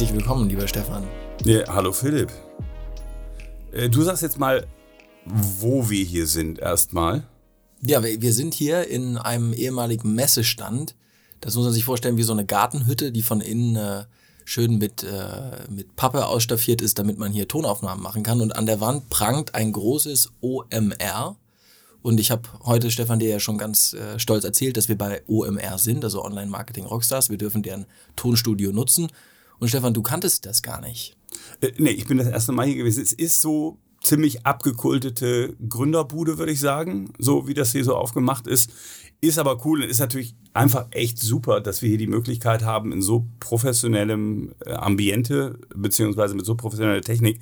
Herzlich willkommen, lieber Stefan. Ja, hallo Philipp. Äh, du sagst jetzt mal, wo wir hier sind erstmal. Ja, wir sind hier in einem ehemaligen Messestand. Das muss man sich vorstellen wie so eine Gartenhütte, die von innen äh, schön mit, äh, mit Pappe ausstaffiert ist, damit man hier Tonaufnahmen machen kann. Und an der Wand prangt ein großes OMR. Und ich habe heute, Stefan, dir ja schon ganz äh, stolz erzählt, dass wir bei OMR sind, also Online Marketing Rockstars. Wir dürfen deren Tonstudio nutzen. Und Stefan, du kanntest das gar nicht. Äh, nee, ich bin das erste Mal hier gewesen. Es ist so ziemlich abgekultete Gründerbude, würde ich sagen, so wie das hier so aufgemacht ist. Ist aber cool und ist natürlich einfach echt super, dass wir hier die Möglichkeit haben, in so professionellem äh, Ambiente, beziehungsweise mit so professioneller Technik,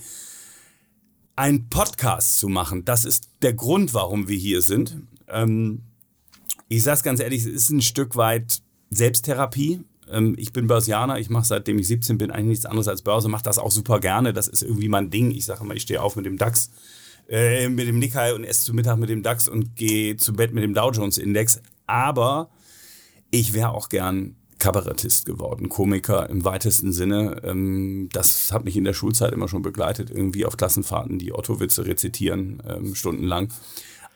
einen Podcast zu machen. Das ist der Grund, warum wir hier sind. Ähm, ich sage es ganz ehrlich, es ist ein Stück weit Selbsttherapie. Ähm, ich bin Börsianer, ich mache seitdem ich 17 bin eigentlich nichts anderes als Börse, mache das auch super gerne. Das ist irgendwie mein Ding. Ich sage immer, ich stehe auf mit dem DAX, äh, mit dem Nikkei und esse zu Mittag mit dem DAX und gehe zu Bett mit dem Dow Jones Index. Aber ich wäre auch gern Kabarettist geworden, Komiker im weitesten Sinne. Ähm, das hat mich in der Schulzeit immer schon begleitet, irgendwie auf Klassenfahrten die Otto-Witze rezitieren, ähm, stundenlang.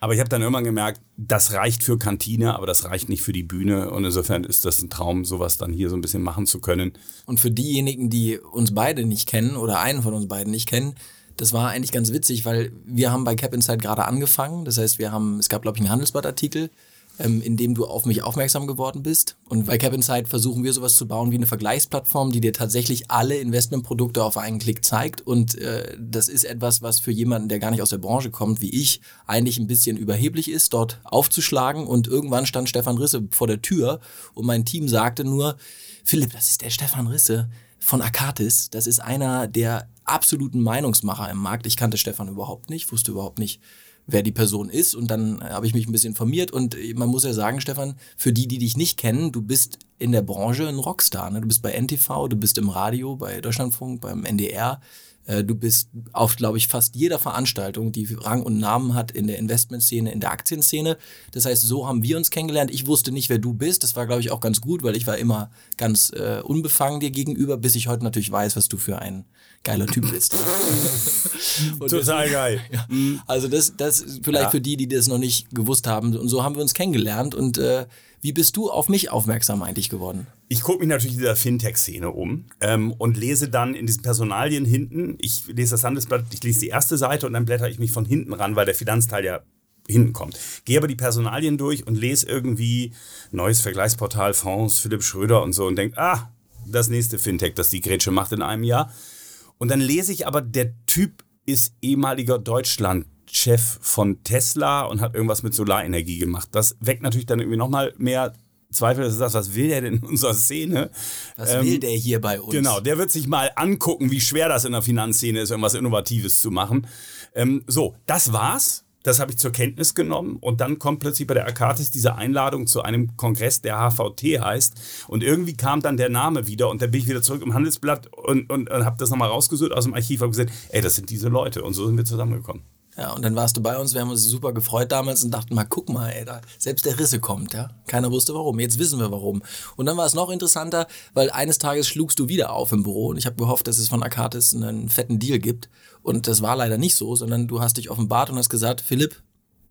Aber ich habe dann irgendwann gemerkt, das reicht für Kantine, aber das reicht nicht für die Bühne. Und insofern ist das ein Traum, sowas dann hier so ein bisschen machen zu können. Und für diejenigen, die uns beide nicht kennen oder einen von uns beiden nicht kennen, das war eigentlich ganz witzig, weil wir haben bei Cap Insight gerade angefangen. Das heißt, wir haben, es gab, glaube ich, einen Handelsblattartikel ähm, in dem du auf mich aufmerksam geworden bist. Und bei Cap Insight versuchen wir sowas zu bauen wie eine Vergleichsplattform, die dir tatsächlich alle Investmentprodukte auf einen Klick zeigt. Und äh, das ist etwas, was für jemanden, der gar nicht aus der Branche kommt, wie ich, eigentlich ein bisschen überheblich ist, dort aufzuschlagen. Und irgendwann stand Stefan Risse vor der Tür und mein Team sagte nur, Philipp, das ist der Stefan Risse von Akatis. Das ist einer der absoluten Meinungsmacher im Markt. Ich kannte Stefan überhaupt nicht, wusste überhaupt nicht, wer die Person ist. Und dann äh, habe ich mich ein bisschen informiert. Und äh, man muss ja sagen, Stefan, für die, die dich nicht kennen, du bist in der Branche ein Rockstar. Ne? Du bist bei NTV, du bist im Radio, bei Deutschlandfunk, beim NDR. Äh, du bist auf, glaube ich, fast jeder Veranstaltung, die Rang und Namen hat in der Investmentszene, in der Aktienszene. Das heißt, so haben wir uns kennengelernt. Ich wusste nicht, wer du bist. Das war, glaube ich, auch ganz gut, weil ich war immer ganz äh, unbefangen dir gegenüber, bis ich heute natürlich weiß, was du für ein geiler Typ bist. Total geil. Ja, also das, das vielleicht ja. für die, die das noch nicht gewusst haben. Und so haben wir uns kennengelernt. Und äh, wie bist du auf mich aufmerksam eigentlich geworden? Ich gucke mich natürlich in dieser Fintech-Szene um ähm, und lese dann in diesen Personalien hinten, ich lese das Handelsblatt, ich lese die erste Seite und dann blätter ich mich von hinten ran, weil der Finanzteil ja hinten kommt. Gehe aber die Personalien durch und lese irgendwie neues Vergleichsportal, Fonds, Philipp Schröder und so und denke, ah, das nächste Fintech, das die Grätsche macht in einem Jahr. Und dann lese ich aber, der Typ ist ehemaliger Deutschland Chef von Tesla und hat irgendwas mit Solarenergie gemacht. Das weckt natürlich dann irgendwie nochmal mehr Zweifel, dass du sagst, was will der denn in unserer Szene? Was ähm, will der hier bei uns? Genau, der wird sich mal angucken, wie schwer das in der Finanzszene ist, irgendwas Innovatives zu machen. Ähm, so, das war's. Das habe ich zur Kenntnis genommen und dann kommt plötzlich bei der Akatis diese Einladung zu einem Kongress, der HVT heißt. Und irgendwie kam dann der Name wieder und dann bin ich wieder zurück im Handelsblatt und, und, und habe das nochmal rausgesucht aus dem Archiv und gesagt, ey, das sind diese Leute. Und so sind wir zusammengekommen. Ja, und dann warst du bei uns, wir haben uns super gefreut damals und dachten mal, guck mal, ey, da, selbst der Risse kommt, ja. Keiner wusste warum, jetzt wissen wir warum. Und dann war es noch interessanter, weil eines Tages schlugst du wieder auf im Büro und ich habe gehofft, dass es von Akatis einen fetten Deal gibt. Und das war leider nicht so, sondern du hast dich offenbart und hast gesagt, Philipp,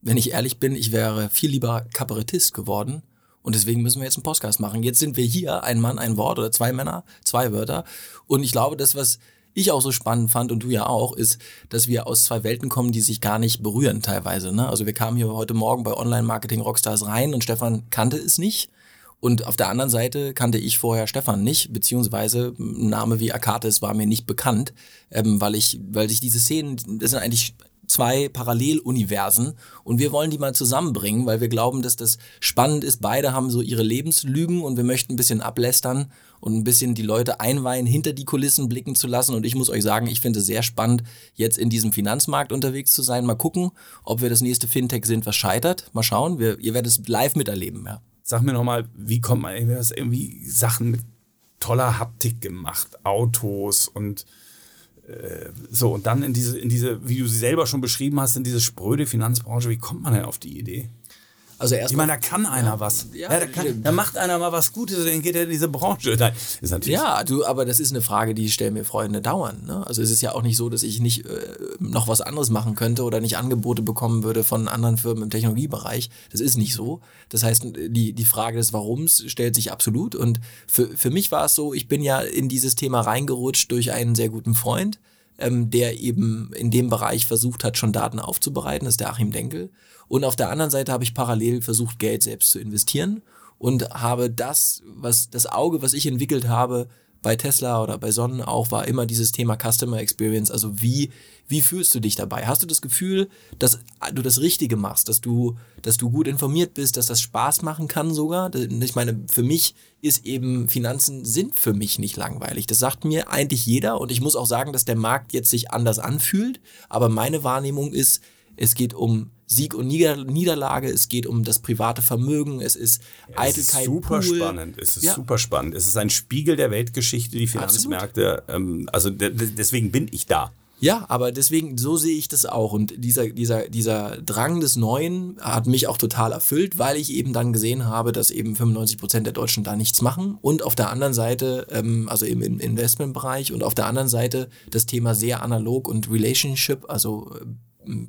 wenn ich ehrlich bin, ich wäre viel lieber Kabarettist geworden. Und deswegen müssen wir jetzt einen Podcast machen. Jetzt sind wir hier, ein Mann, ein Wort oder zwei Männer, zwei Wörter. Und ich glaube, das, was ich auch so spannend fand und du ja auch, ist, dass wir aus zwei Welten kommen, die sich gar nicht berühren teilweise. Ne? Also wir kamen hier heute Morgen bei Online-Marketing Rockstars rein und Stefan kannte es nicht. Und auf der anderen Seite kannte ich vorher Stefan nicht, beziehungsweise ein Name wie Akates war mir nicht bekannt, ähm, weil ich, weil sich diese Szenen, das sind eigentlich zwei Paralleluniversen und wir wollen die mal zusammenbringen, weil wir glauben, dass das spannend ist. Beide haben so ihre Lebenslügen und wir möchten ein bisschen ablästern und ein bisschen die Leute einweihen, hinter die Kulissen blicken zu lassen. Und ich muss euch sagen, ich finde es sehr spannend, jetzt in diesem Finanzmarkt unterwegs zu sein. Mal gucken, ob wir das nächste Fintech sind, was scheitert. Mal schauen. Wir, ihr werdet es live miterleben. Ja. Sag mir nochmal, wie kommt man, irgendwie Sachen mit toller Haptik gemacht, Autos und äh, so, und dann in diese, in diese, wie du sie selber schon beschrieben hast, in diese spröde Finanzbranche, wie kommt man denn auf die Idee? Also erst ich meine, da kann einer was. Ja, da, kann, da, macht einer mal was Gutes, dann geht er in diese Branche. Nein, ist natürlich ja, du, aber das ist eine Frage, die stellen mir Freunde dauernd. Ne? Also es ist ja auch nicht so, dass ich nicht äh, noch was anderes machen könnte oder nicht Angebote bekommen würde von anderen Firmen im Technologiebereich. Das ist nicht so. Das heißt, die, die Frage des Warums stellt sich absolut. Und für, für mich war es so, ich bin ja in dieses Thema reingerutscht durch einen sehr guten Freund, ähm, der eben in dem Bereich versucht hat, schon Daten aufzubereiten. Das ist der Achim Denkel. Und auf der anderen Seite habe ich parallel versucht, Geld selbst zu investieren und habe das, was das Auge, was ich entwickelt habe, bei Tesla oder bei Sonnen auch, war immer dieses Thema Customer Experience. Also wie, wie fühlst du dich dabei? Hast du das Gefühl, dass du das Richtige machst, dass du, dass du gut informiert bist, dass das Spaß machen kann sogar? Ich meine, für mich ist eben Finanzen sind für mich nicht langweilig. Das sagt mir eigentlich jeder und ich muss auch sagen, dass der Markt jetzt sich anders anfühlt. Aber meine Wahrnehmung ist, es geht um Sieg und Niederlage, es geht um das private Vermögen, es ist ja, Eitelkeit. Es ist super Pool. spannend, es ist ja. super spannend. Es ist ein Spiegel der Weltgeschichte, die Finanzmärkte. Ähm, also deswegen bin ich da. Ja, aber deswegen, so sehe ich das auch. Und dieser, dieser, dieser Drang des Neuen hat mich auch total erfüllt, weil ich eben dann gesehen habe, dass eben 95 Prozent der Deutschen da nichts machen. Und auf der anderen Seite, ähm, also eben im Investmentbereich und auf der anderen Seite das Thema sehr analog und Relationship, also äh,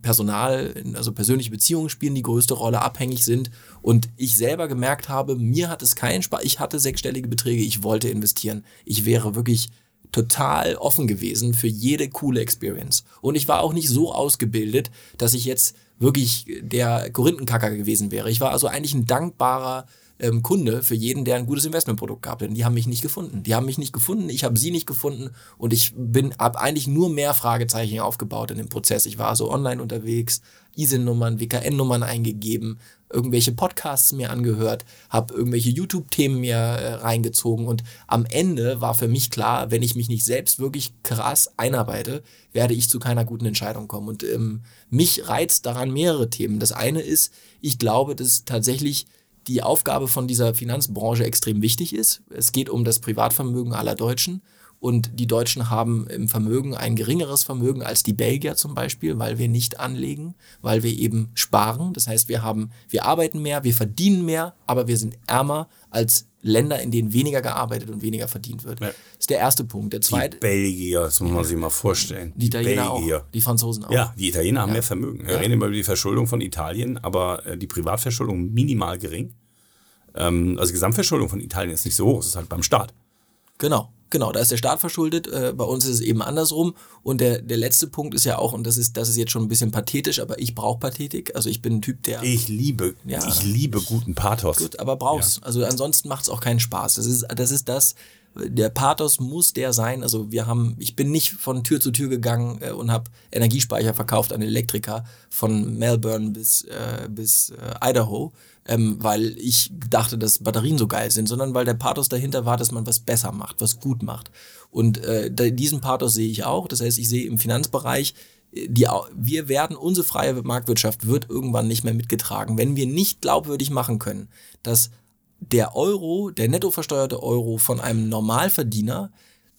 Personal, also persönliche Beziehungen spielen die größte Rolle, abhängig sind. Und ich selber gemerkt habe, mir hat es keinen Spaß. Ich hatte sechsstellige Beträge, ich wollte investieren. Ich wäre wirklich total offen gewesen für jede coole Experience. Und ich war auch nicht so ausgebildet, dass ich jetzt wirklich der Korinthenkacker gewesen wäre. Ich war also eigentlich ein dankbarer ähm, Kunde für jeden, der ein gutes Investmentprodukt gab. Denn die haben mich nicht gefunden. Die haben mich nicht gefunden, ich habe sie nicht gefunden und ich bin habe eigentlich nur mehr Fragezeichen aufgebaut in dem Prozess. Ich war also online unterwegs, ISIN-Nummern, WKN-Nummern eingegeben, irgendwelche Podcasts mir angehört, habe irgendwelche YouTube-Themen mir äh, reingezogen und am Ende war für mich klar, wenn ich mich nicht selbst wirklich krass einarbeite, werde ich zu keiner guten Entscheidung kommen. Und ähm, mich reizt daran mehrere Themen. Das eine ist, ich glaube, dass tatsächlich die Aufgabe von dieser Finanzbranche extrem wichtig ist. Es geht um das Privatvermögen aller Deutschen. Und die Deutschen haben im Vermögen ein geringeres Vermögen als die Belgier zum Beispiel, weil wir nicht anlegen, weil wir eben sparen. Das heißt, wir haben, wir arbeiten mehr, wir verdienen mehr, aber wir sind ärmer als Länder, in denen weniger gearbeitet und weniger verdient wird. Ja. Das ist der erste Punkt. Der zweite. Die Belgier, das muss man sich mal vorstellen. Die Italiener Belgier. auch. Die Franzosen auch. Ja, die Italiener haben ja. mehr Vermögen. Wir ja. reden immer über die Verschuldung von Italien, aber äh, die Privatverschuldung minimal gering. Ähm, also die Gesamtverschuldung von Italien ist nicht so hoch, es ist halt beim Staat. Genau. Genau, da ist der Staat verschuldet. Äh, bei uns ist es eben andersrum. Und der, der letzte Punkt ist ja auch, und das ist, das ist jetzt schon ein bisschen pathetisch, aber ich brauche Pathetik. Also ich bin ein Typ, der. Ich liebe, ja, ich liebe guten Pathos. Gut, aber brauchst. Ja. Also ansonsten macht es auch keinen Spaß. Das ist, das ist das, der Pathos muss der sein. Also wir haben, ich bin nicht von Tür zu Tür gegangen äh, und habe Energiespeicher verkauft an Elektriker von Melbourne bis, äh, bis äh, Idaho ähm, weil ich dachte, dass Batterien so geil sind, sondern weil der Pathos dahinter war, dass man was besser macht, was gut macht. Und äh, diesen Pathos sehe ich auch. Das heißt, ich sehe im Finanzbereich, äh, die, wir werden, unsere freie Marktwirtschaft wird irgendwann nicht mehr mitgetragen, wenn wir nicht glaubwürdig machen können, dass der Euro, der netto versteuerte Euro von einem Normalverdiener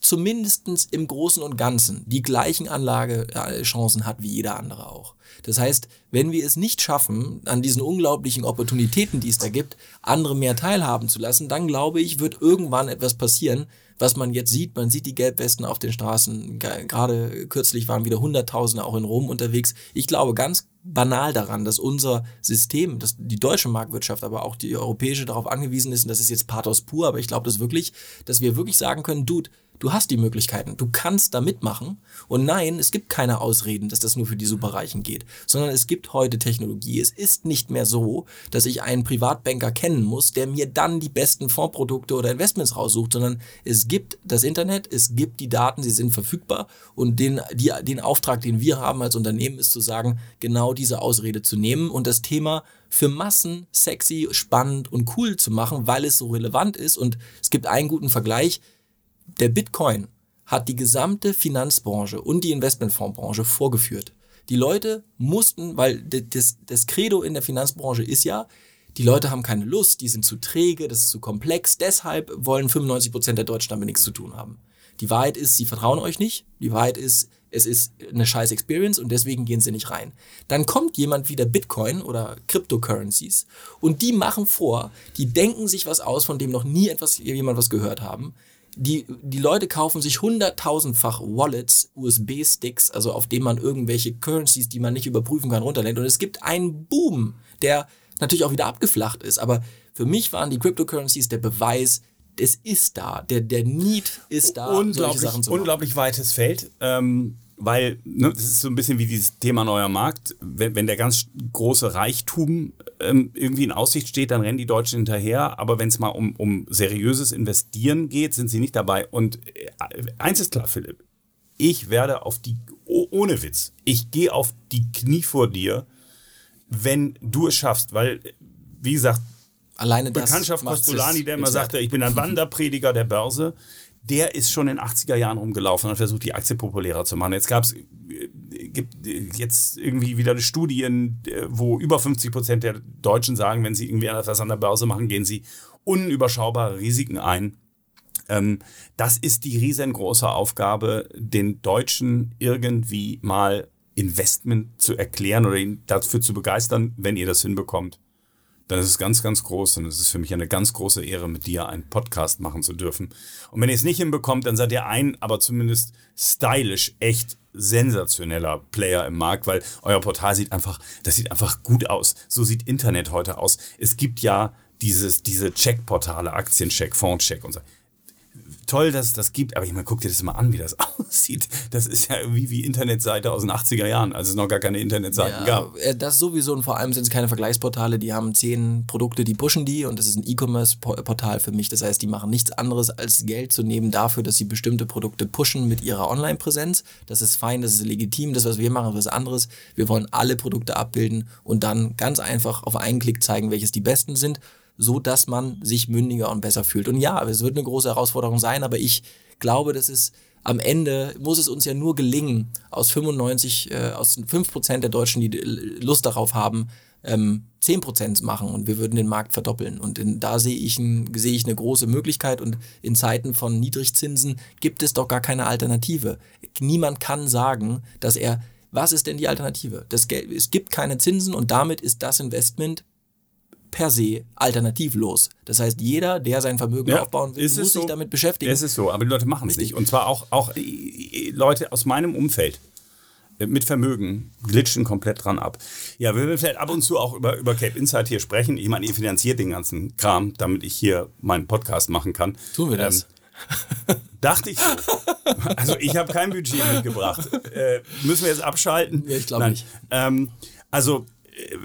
zumindest im Großen und Ganzen die gleichen Anlagechancen hat wie jeder andere auch. Das heißt, wenn wir es nicht schaffen, an diesen unglaublichen Opportunitäten, die es da gibt, andere mehr teilhaben zu lassen, dann glaube ich, wird irgendwann etwas passieren, was man jetzt sieht. Man sieht die Gelbwesten auf den Straßen. Gerade kürzlich waren wieder Hunderttausende auch in Rom unterwegs. Ich glaube ganz banal daran, dass unser System, dass die deutsche Marktwirtschaft, aber auch die europäische darauf angewiesen ist, und das ist jetzt Pathos pur, aber ich glaube das wirklich, dass wir wirklich sagen können, Dude, Du hast die Möglichkeiten, du kannst da mitmachen. Und nein, es gibt keine Ausreden, dass das nur für die Superreichen geht, sondern es gibt heute Technologie. Es ist nicht mehr so, dass ich einen Privatbanker kennen muss, der mir dann die besten Fondsprodukte oder Investments raussucht, sondern es gibt das Internet, es gibt die Daten, sie sind verfügbar und den, die, den Auftrag, den wir haben als Unternehmen, ist zu sagen, genau diese Ausrede zu nehmen und das Thema für Massen sexy, spannend und cool zu machen, weil es so relevant ist. Und es gibt einen guten Vergleich der Bitcoin hat die gesamte Finanzbranche und die Investmentfondsbranche vorgeführt. Die Leute mussten, weil das, das Credo in der Finanzbranche ist ja, die Leute haben keine Lust, die sind zu träge, das ist zu komplex, deshalb wollen 95 Prozent der Deutschen damit nichts zu tun haben. Die Wahrheit ist, sie vertrauen euch nicht. Die Wahrheit ist, es ist eine scheiß Experience und deswegen gehen sie nicht rein. Dann kommt jemand wie der Bitcoin oder Cryptocurrencies und die machen vor, die denken sich was aus, von dem noch nie etwas, jemand was gehört haben. Die, die Leute kaufen sich hunderttausendfach Wallets, USB-Sticks, also auf denen man irgendwelche Currencies, die man nicht überprüfen kann, runterlädt. Und es gibt einen Boom, der natürlich auch wieder abgeflacht ist. Aber für mich waren die Cryptocurrencies der Beweis, es ist da, der, der Need ist da. Unglaublich, unglaublich weites Feld. Ähm, weil ne, das ist so ein bisschen wie dieses Thema neuer Markt. Wenn, wenn der ganz große Reichtum ähm, irgendwie in Aussicht steht, dann rennen die Deutschen hinterher. Aber wenn es mal um, um seriöses Investieren geht, sind sie nicht dabei. Und äh, eins ist klar, Philipp. Ich werde auf die, oh, ohne Witz, ich gehe auf die Knie vor dir, wenn du es schaffst. Weil, wie gesagt, Alleine Bekanntschaft Costolani, der immer sagte, ich bin ein Wanderprediger der Börse der ist schon in den 80er Jahren rumgelaufen und versucht, die Aktie populärer zu machen. Jetzt gab es gibt jetzt irgendwie wieder Studien, wo über 50 Prozent der Deutschen sagen, wenn sie irgendwie etwas an der Börse machen, gehen sie unüberschaubare Risiken ein. Ähm, das ist die riesengroße Aufgabe, den Deutschen irgendwie mal Investment zu erklären oder ihn dafür zu begeistern, wenn ihr das hinbekommt dann ist es ganz, ganz groß und es ist für mich eine ganz große Ehre, mit dir einen Podcast machen zu dürfen. Und wenn ihr es nicht hinbekommt, dann seid ihr ein, aber zumindest stylisch echt sensationeller Player im Markt, weil euer Portal sieht einfach, das sieht einfach gut aus. So sieht Internet heute aus. Es gibt ja dieses, diese Checkportale, Aktiencheck, Fondscheck und so toll, dass es das gibt, aber ich meine, guck dir das mal an, wie das aussieht. Das ist ja irgendwie wie Internetseite aus den 80er Jahren, als es noch gar keine Internetseiten ja, gab. Äh, das sowieso und vor allem sind es keine Vergleichsportale, die haben zehn Produkte, die pushen die und das ist ein E-Commerce-Portal für mich. Das heißt, die machen nichts anderes, als Geld zu nehmen dafür, dass sie bestimmte Produkte pushen mit ihrer Online-Präsenz. Das ist fein, das ist legitim. Das, was wir machen, ist was anderes. Wir wollen alle Produkte abbilden und dann ganz einfach auf einen Klick zeigen, welches die besten sind so dass man sich mündiger und besser fühlt. Und ja, es wird eine große Herausforderung sein, aber ich glaube, dass es am Ende muss es uns ja nur gelingen, aus 95, äh, aus 5% der Deutschen, die Lust darauf haben, ähm, 10% zu machen und wir würden den Markt verdoppeln. Und in, da sehe ich, ein, sehe ich eine große Möglichkeit und in Zeiten von Niedrigzinsen gibt es doch gar keine Alternative. Niemand kann sagen, dass er, was ist denn die Alternative? Das Geld, es gibt keine Zinsen und damit ist das Investment per se alternativlos. Das heißt, jeder, der sein Vermögen ja, aufbauen will, muss sich so? damit beschäftigen. Es ist so, aber die Leute machen es nicht. Und zwar auch, auch Leute aus meinem Umfeld äh, mit Vermögen glitschen komplett dran ab. Ja, wir werden vielleicht ab und zu auch über, über Cape Insight hier sprechen. Ich meine, ihr finanziert den ganzen Kram, damit ich hier meinen Podcast machen kann. Tun wir das? Ähm, dachte ich so. Also ich habe kein Budget mitgebracht. Äh, müssen wir jetzt abschalten? Ja, ich glaube nicht. Ähm, also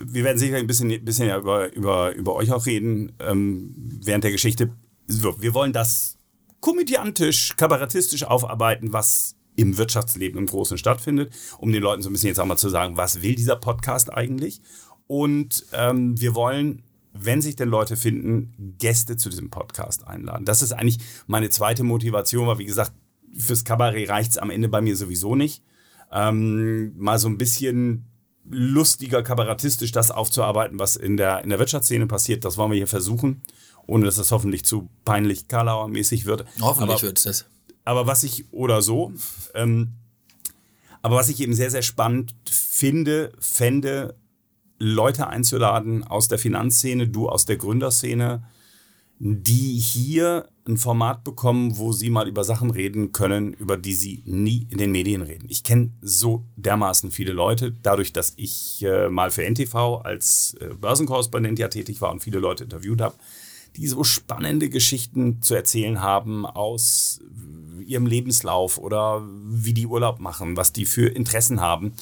wir werden sicher ein bisschen, bisschen über, über, über euch auch reden ähm, während der Geschichte. Wir wollen das komödiantisch, kabarettistisch aufarbeiten, was im Wirtschaftsleben im Großen stattfindet, um den Leuten so ein bisschen jetzt auch mal zu sagen, was will dieser Podcast eigentlich? Und ähm, wir wollen, wenn sich denn Leute finden, Gäste zu diesem Podcast einladen. Das ist eigentlich meine zweite Motivation, weil wie gesagt, fürs Kabarett reicht es am Ende bei mir sowieso nicht. Ähm, mal so ein bisschen lustiger, kabarettistisch das aufzuarbeiten, was in der, in der Wirtschaftsszene passiert. Das wollen wir hier versuchen, ohne dass das hoffentlich zu peinlich Karlauer-mäßig wird. Hoffentlich wird es das. Aber was ich, oder so, ähm, aber was ich eben sehr, sehr spannend finde, fände, Leute einzuladen aus der Finanzszene, du aus der Gründerszene, die hier ein Format bekommen, wo sie mal über Sachen reden können, über die sie nie in den Medien reden. Ich kenne so dermaßen viele Leute, dadurch, dass ich äh, mal für NTV als äh, Börsenkorrespondent ja tätig war und viele Leute interviewt habe, die so spannende Geschichten zu erzählen haben aus ihrem Lebenslauf oder wie die Urlaub machen, was die für Interessen haben.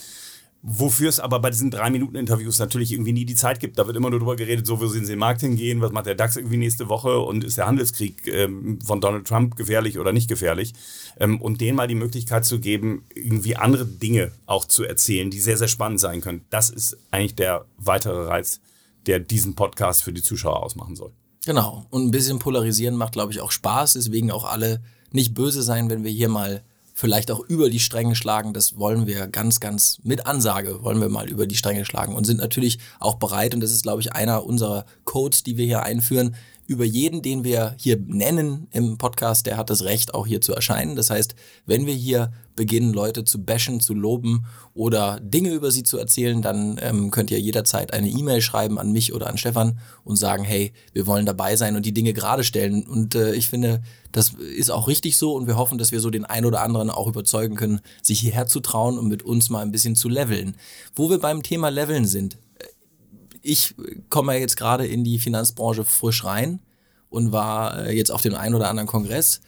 Wofür es aber bei diesen drei Minuten Interviews natürlich irgendwie nie die Zeit gibt. Da wird immer nur drüber geredet, so, wo sehen Sie den Markt hingehen, was macht der DAX irgendwie nächste Woche und ist der Handelskrieg ähm, von Donald Trump gefährlich oder nicht gefährlich. Ähm, und denen mal die Möglichkeit zu geben, irgendwie andere Dinge auch zu erzählen, die sehr, sehr spannend sein können. Das ist eigentlich der weitere Reiz, der diesen Podcast für die Zuschauer ausmachen soll. Genau. Und ein bisschen polarisieren macht, glaube ich, auch Spaß. Deswegen auch alle nicht böse sein, wenn wir hier mal vielleicht auch über die Stränge schlagen. Das wollen wir ganz, ganz mit Ansage, wollen wir mal über die Stränge schlagen und sind natürlich auch bereit, und das ist, glaube ich, einer unserer Codes, die wir hier einführen. Über jeden, den wir hier nennen im Podcast, der hat das Recht, auch hier zu erscheinen. Das heißt, wenn wir hier beginnen, Leute zu bashen, zu loben oder Dinge über sie zu erzählen, dann ähm, könnt ihr jederzeit eine E-Mail schreiben an mich oder an Stefan und sagen, hey, wir wollen dabei sein und die Dinge gerade stellen. Und äh, ich finde, das ist auch richtig so und wir hoffen, dass wir so den einen oder anderen auch überzeugen können, sich hierher zu trauen und mit uns mal ein bisschen zu leveln. Wo wir beim Thema Leveln sind, ich komme ja jetzt gerade in die Finanzbranche frisch rein und war äh, jetzt auf dem einen oder anderen Kongress.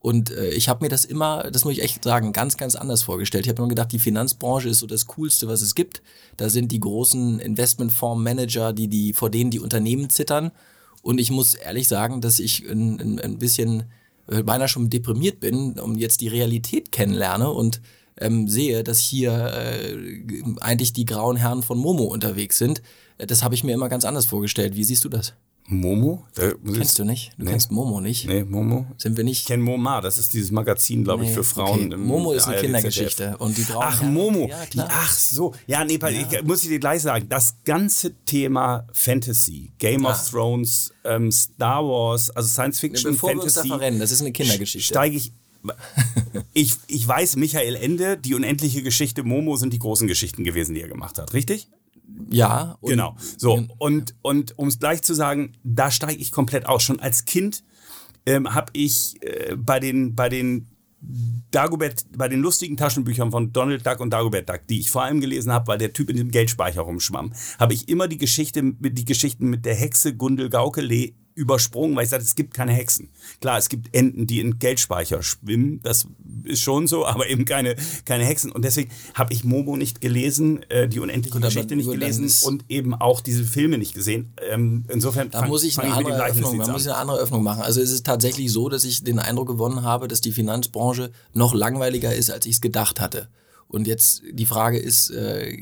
Und äh, ich habe mir das immer, das muss ich echt sagen, ganz, ganz anders vorgestellt. Ich habe mir gedacht, die Finanzbranche ist so das Coolste, was es gibt. Da sind die großen Investmentfondsmanager, die, die, vor denen die Unternehmen zittern. Und ich muss ehrlich sagen, dass ich ein, ein, ein bisschen äh, beinahe schon deprimiert bin und jetzt die Realität kennenlerne und ähm, sehe, dass hier äh, eigentlich die grauen Herren von Momo unterwegs sind. Das habe ich mir immer ganz anders vorgestellt. Wie siehst du das? Momo? Kennst du nicht? Du nee. kennst Momo nicht? Nee, Momo. Sind wir nicht? Ich kenne Moma, das ist dieses Magazin, glaube nee, ich, für Frauen. Okay. Momo ist eine Kindergeschichte. Und die Ach, Momo. Ja. Ach so. Ja, nee, ja. Ich, muss ich dir gleich sagen, das ganze Thema Fantasy, Game ah. of Thrones, ähm, Star Wars, also Science Fiction, Bevor Fantasy. Wir uns da verrennen, das ist eine Kindergeschichte. Steige ich ich, ich weiß, Michael Ende, die unendliche Geschichte Momo sind die großen Geschichten gewesen, die er gemacht hat, richtig? Ja. genau. So, und, und um es gleich zu sagen, da steige ich komplett aus. Schon als Kind ähm, habe ich äh, bei den, bei den Dagobert, bei den lustigen Taschenbüchern von Donald Duck und Dagobert Duck, die ich vor allem gelesen habe, weil der Typ in dem Geldspeicher rumschwamm, habe ich immer die Geschichte, die Geschichten mit der Hexe Gundel Gaukele übersprungen, weil ich sagte, es gibt keine Hexen. Klar, es gibt Enten, die in Geldspeicher schwimmen, das ist schon so, aber eben keine, keine Hexen. Und deswegen habe ich Momo nicht gelesen, äh, die unendliche gut, Geschichte nicht gelesen und eben auch diese Filme nicht gesehen. Ähm, insofern da fang, muss ich, eine andere, Öffnung, da muss ich eine andere Öffnung machen. Also es ist tatsächlich so, dass ich den Eindruck gewonnen habe, dass die Finanzbranche noch langweiliger ist, als ich es gedacht hatte. Und jetzt die Frage ist, äh,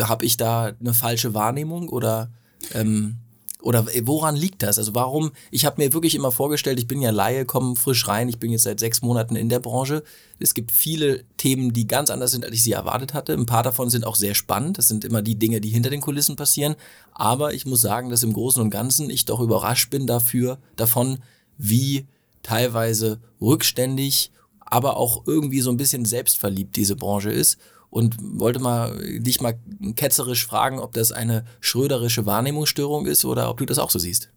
habe ich da eine falsche Wahrnehmung oder ähm, oder woran liegt das? Also warum, ich habe mir wirklich immer vorgestellt, ich bin ja Laie, komme frisch rein, ich bin jetzt seit sechs Monaten in der Branche. Es gibt viele Themen, die ganz anders sind, als ich sie erwartet hatte. Ein paar davon sind auch sehr spannend. Das sind immer die Dinge, die hinter den Kulissen passieren. Aber ich muss sagen, dass im Großen und Ganzen ich doch überrascht bin dafür, davon, wie teilweise rückständig, aber auch irgendwie so ein bisschen selbstverliebt diese Branche ist und wollte mal dich mal ketzerisch fragen, ob das eine schröderische Wahrnehmungsstörung ist oder ob du das auch so siehst.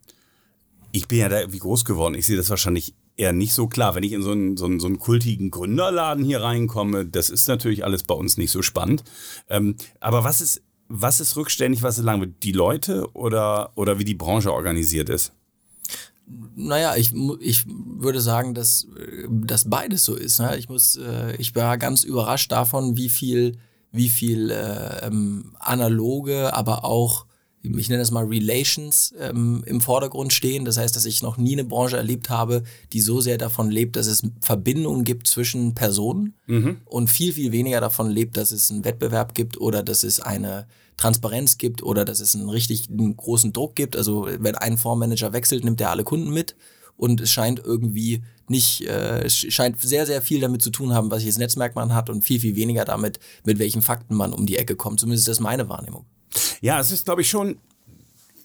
Ich bin ja da irgendwie groß geworden. Ich sehe das wahrscheinlich eher nicht so klar. Wenn ich in so einen, so einen, so einen kultigen Gründerladen hier reinkomme, das ist natürlich alles bei uns nicht so spannend. Ähm, aber was ist, was ist rückständig, was ist lang? Die Leute oder, oder wie die Branche organisiert ist? Naja, ich, ich würde sagen, dass, dass beides so ist. Ne? Ich, muss, äh, ich war ganz überrascht davon, wie viel, wie viel äh, ähm, analoge, aber auch, ich nenne es mal Relations ähm, im Vordergrund stehen. Das heißt, dass ich noch nie eine Branche erlebt habe, die so sehr davon lebt, dass es Verbindungen gibt zwischen Personen mhm. und viel, viel weniger davon lebt, dass es einen Wettbewerb gibt oder dass es eine Transparenz gibt oder dass es einen richtig einen großen Druck gibt. Also wenn ein Fondsmanager wechselt, nimmt er alle Kunden mit und es scheint irgendwie nicht, äh, es scheint sehr, sehr viel damit zu tun haben, welches Netzwerk man hat und viel, viel weniger damit, mit welchen Fakten man um die Ecke kommt. Zumindest ist das meine Wahrnehmung. Ja, es ist, glaube ich, schon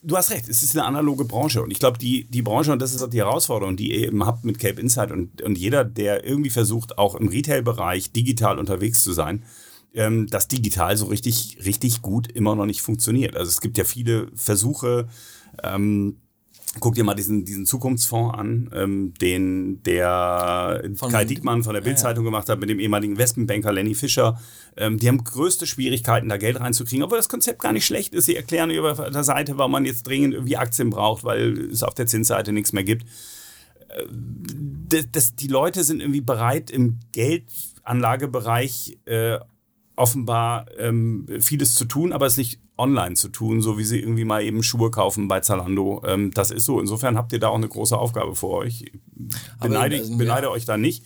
du hast recht, es ist eine analoge Branche. Und ich glaube, die, die Branche, und das ist auch die Herausforderung, die ihr eben habt mit Cape Insight und, und jeder, der irgendwie versucht, auch im Retail-Bereich digital unterwegs zu sein, ähm, dass digital so richtig, richtig gut immer noch nicht funktioniert. Also es gibt ja viele Versuche, ähm, Guck dir mal diesen, diesen Zukunftsfonds an, ähm, den der von, Kai Diekmann von der Bildzeitung ja, ja. gemacht hat mit dem ehemaligen Investmentbanker Lenny Fischer. Ähm, die haben größte Schwierigkeiten, da Geld reinzukriegen, obwohl das Konzept gar nicht schlecht ist. Sie erklären über der Seite, warum man jetzt dringend irgendwie Aktien braucht, weil es auf der Zinsseite nichts mehr gibt. Äh, das, das, die Leute sind irgendwie bereit, im Geldanlagebereich äh, offenbar ähm, vieles zu tun, aber es nicht online zu tun, so wie sie irgendwie mal eben Schuhe kaufen bei Zalando. Ähm, das ist so. Insofern habt ihr da auch eine große Aufgabe vor euch. Beneide, aber, beneide ja, euch da nicht.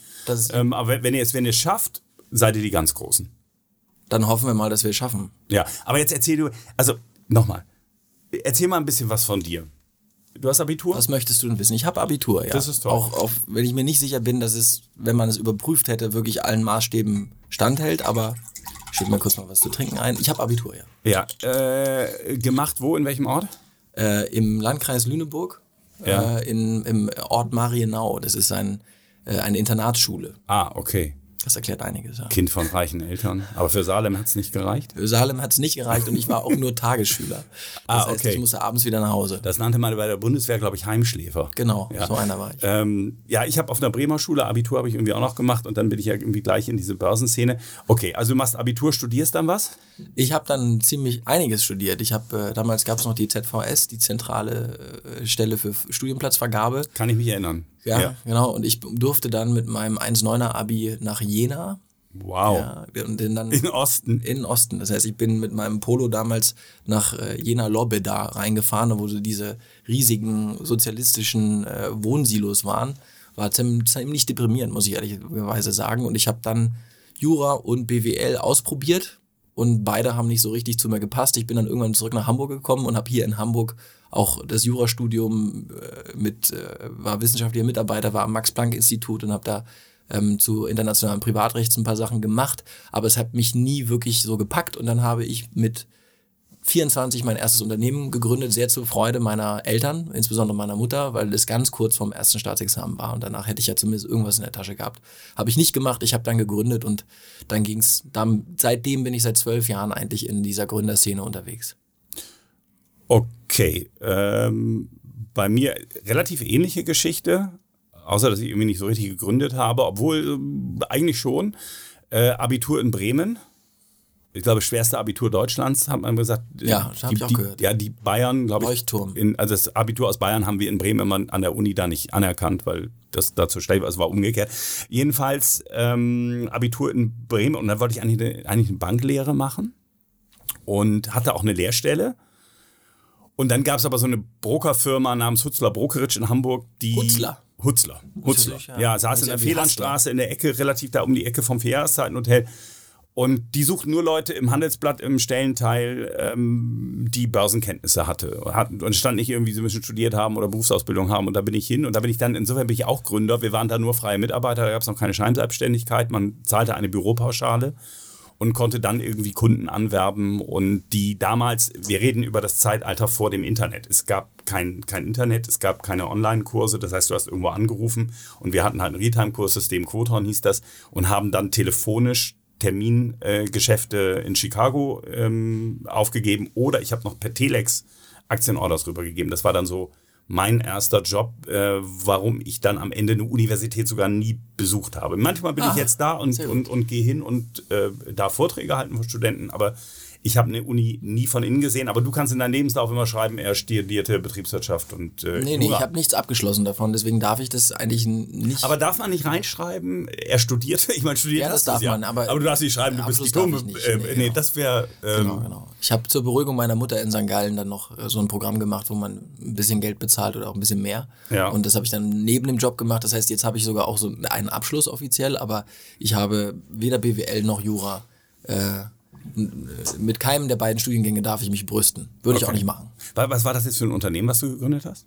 Ähm, aber wenn ihr es wenn ihr schafft, seid ihr die ganz Großen. Dann hoffen wir mal, dass wir es schaffen. Ja, aber jetzt erzähl du, also nochmal, erzähl mal ein bisschen was von dir. Du hast Abitur? Was möchtest du denn wissen? Ich habe Abitur, ja. Das ist toll. Auch, auch wenn ich mir nicht sicher bin, dass es, wenn man es überprüft hätte, wirklich allen Maßstäben standhält, aber Schütt mir kurz mal was zu trinken ein. Ich habe Abitur, ja. Ja. Äh, gemacht wo, in welchem Ort? Äh, Im Landkreis Lüneburg Ja. äh, in, im Ort Marienau. Das ist ein, äh, eine Internatsschule. Ah, okay. Das erklärt einiges. Ja. Kind von reichen Eltern. Aber für Salem hat es nicht gereicht. Für Salem hat es nicht gereicht und ich war auch nur Tagesschüler. Das Ah, heißt, okay. ich musste abends wieder nach Hause. Das nannte man bei der Bundeswehr, glaube ich, Heimschläfer. Genau, Ja. so einer war ich. Ähm, ja, ich habe auf einer Bremer Schule Abitur habe ich irgendwie auch noch gemacht und dann bin ich ja irgendwie gleich in diese Börsenszene. Okay, also du machst Abitur, studierst dann was? Ich habe dann ziemlich einiges studiert. Ich habe äh, damals gab es noch die ZVS, die zentrale äh, Stelle für Studienplatzvergabe. Kann ich mich erinnern. Ja, genau. Und ich durfte dann mit meinem 1,9er Abi nach Jena. Wow. Ja, und dann In Osten. in Osten. Das heißt, ich bin mit meinem Polo damals nach äh, Jena Lobeda reingefahren, wo so diese riesigen sozialistischen äh, Wohnsilos waren. War ziem- ziemlich deprimierend, muss ich ehrlicherweise sagen. Und ich habe dann Jura und BWL ausprobiert und beide haben nicht so richtig zu mir gepasst. Ich bin dann irgendwann zurück nach Hamburg gekommen und habe hier in Hamburg auch das Jurastudium äh, mit, äh, war wissenschaftlicher Mitarbeiter, war am Max-Planck-Institut und habe da ähm, zu internationalem Privatrecht ein paar Sachen gemacht, aber es hat mich nie wirklich so gepackt und dann habe ich mit 24 mein erstes Unternehmen gegründet, sehr zur Freude meiner Eltern, insbesondere meiner Mutter, weil es ganz kurz vorm ersten Staatsexamen war und danach hätte ich ja zumindest irgendwas in der Tasche gehabt. Habe ich nicht gemacht, ich habe dann gegründet und dann ging's. Dann, seitdem bin ich seit zwölf Jahren eigentlich in dieser Gründerszene unterwegs. Okay. Ähm, bei mir relativ ähnliche Geschichte, außer dass ich irgendwie nicht so richtig gegründet habe, obwohl ähm, eigentlich schon. Äh, Abitur in Bremen. Ich glaube, schwerste Abitur Deutschlands, hat man gesagt. Ja, das hab Die- ich auch die, gehört. Ja, die Bayern, glaube ich. Leuchtturm. In, also das Abitur aus Bayern haben wir in Bremen immer an der Uni da nicht anerkannt, weil das dazu stellt, es war umgekehrt. Jedenfalls ähm, Abitur in Bremen und dann wollte ich eigentlich eine, eigentlich eine Banklehre machen und hatte auch eine Lehrstelle. Und dann gab es aber so eine Brokerfirma namens Hutzler Brokerage in Hamburg, die. Hutzler? Hutzler. Hutzler. Natürlich, Ja, ja. saß in der Fehllandstraße in der Ecke, relativ da um die Ecke vom Vierjahreszeitenhotel. Und die suchten nur Leute im Handelsblatt im Stellenteil, ähm, die Börsenkenntnisse hatte. Hatten- Und stand nicht irgendwie, sie müssen studiert haben oder Berufsausbildung haben. Und da bin ich hin. Und da bin ich dann, insofern bin ich auch Gründer. Wir waren da nur freie Mitarbeiter, da gab es noch keine Scheinselbstständigkeit. Man zahlte eine Büropauschale und konnte dann irgendwie Kunden anwerben und die damals, wir reden über das Zeitalter vor dem Internet. Es gab kein, kein Internet, es gab keine Online-Kurse, das heißt, du hast irgendwo angerufen und wir hatten halt ein Realtime-Kurssystem, Quoton hieß das, und haben dann telefonisch Termingeschäfte äh, in Chicago ähm, aufgegeben oder ich habe noch per Telex Aktienorders rübergegeben. Das war dann so mein erster Job, äh, warum ich dann am Ende eine Universität sogar nie besucht habe. Manchmal bin ich Ah, jetzt da und, und, und gehe hin und äh, da Vorträge halten für Studenten, aber ich habe eine Uni nie von innen gesehen. Aber du kannst in deinem Lebenslauf immer schreiben, er studierte Betriebswirtschaft und äh, Nee, nee, Jura. ich habe nichts abgeschlossen davon, deswegen darf ich das eigentlich nicht. aber darf man nicht reinschreiben, er studierte? Ich meine, studiert Ja, das darf man, aber- aber du darfst nicht schreiben, du bist Abschluss darf Diplom. ich nicht. Äh, Nee, nee, genau. das wäre. Ähm, Genau, genau. Ich habe zur Beruhigung meiner Mutter in St. Gallen dann noch äh, so ein Programm gemacht, wo man ein bisschen Geld bezahlt oder auch ein bisschen mehr. Ja. Und das habe ich dann neben dem Job gemacht. Das heißt, jetzt habe ich sogar auch so einen Abschluss offiziell, aber ich habe weder BWL noch Jura. Äh, mit keinem der beiden Studiengänge darf ich mich brüsten. Würde ich auch Okay. nicht machen. wa- Was war das jetzt für ein Unternehmen, was du gegründet hast?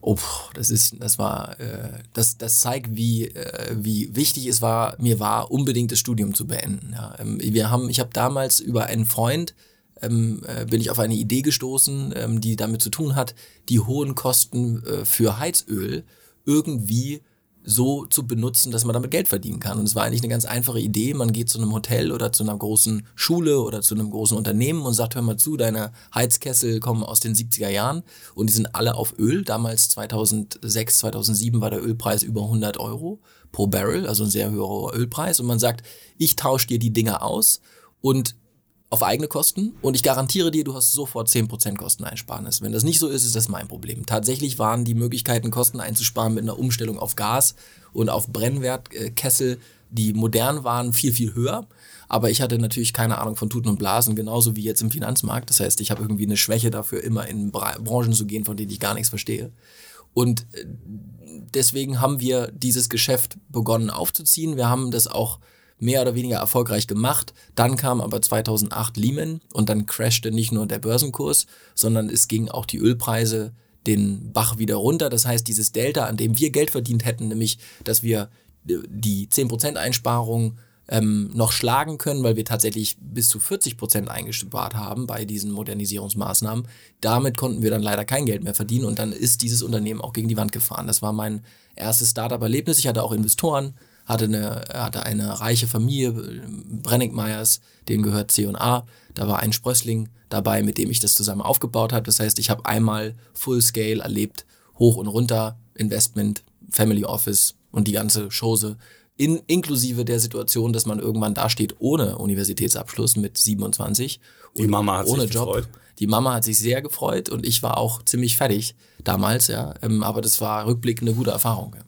Oh, das ist, das war, äh, das, das zeigt, wie, äh, wie wichtig es war, mir war, unbedingt das Studium zu beenden. Ja. Ähm, wir haben, ich habe damals über einen Freund ähm, äh, bin ich auf eine Idee gestoßen, ähm, die damit zu tun hat, die hohen Kosten äh, für Heizöl irgendwie so zu benutzen, dass man damit Geld verdienen kann. Und es war eigentlich eine ganz einfache Idee. Man geht zu einem Hotel oder zu einer großen Schule oder zu einem großen Unternehmen und sagt, hör mal zu, deine Heizkessel kommen aus den 70er Jahren und die sind alle auf Öl. Damals 2006, 2007 war der Ölpreis über 100 Euro pro Barrel, also ein sehr höherer Ölpreis. Und man sagt, ich tausche dir die Dinger aus und auf eigene Kosten und ich garantiere dir, du hast sofort 10% Kosteneinsparnis. Wenn das nicht so ist, ist das mein Problem. Tatsächlich waren die Möglichkeiten, Kosten einzusparen mit einer Umstellung auf Gas und auf Brennwertkessel, die modern waren, viel, viel höher. Aber ich hatte natürlich keine Ahnung von Tuten und Blasen, genauso wie jetzt im Finanzmarkt. Das heißt, ich habe irgendwie eine Schwäche dafür, immer in Bra Branchen zu gehen, von denen ich gar nichts verstehe. Und äh, deswegen haben wir dieses Geschäft begonnen aufzuziehen. Wir haben das auch mehr oder weniger erfolgreich gemacht. Dann kam aber 2008 Lehman und dann crashte nicht nur der Börsenkurs, sondern es ging auch die Ölpreise den Bach wieder runter. Das heißt, dieses Delta, an dem wir Geld verdient hätten, nämlich, dass wir äh, die 10% Einsparung ähm, noch schlagen können, weil wir tatsächlich bis zu 40 Prozent eingespart haben bei diesen Modernisierungsmaßnahmen. Damit konnten wir dann leider kein Geld mehr verdienen und dann ist dieses Unternehmen auch gegen die Wand gefahren. Das war mein erstes Startup-Erlebnis. Ich hatte auch Investoren, hatte eine, hatte eine reiche Familie, Brenningmeyers, denen gehört C&A. Da war ein Sprössling dabei, mit dem ich das zusammen aufgebaut habe. Das heißt, ich habe einmal Full Scale erlebt, hoch und runter, Investment, Family Office und die ganze Chose in, inklusive der Situation, dass man irgendwann dasteht ohne Universitätsabschluss mit 27 die Mama hat ohne sich Job. gefreut. Die Mama hat sich sehr gefreut und ich war auch ziemlich fertig damals, ja. Ähm, aber das war rückblickend eine gute Erfahrung. Ja.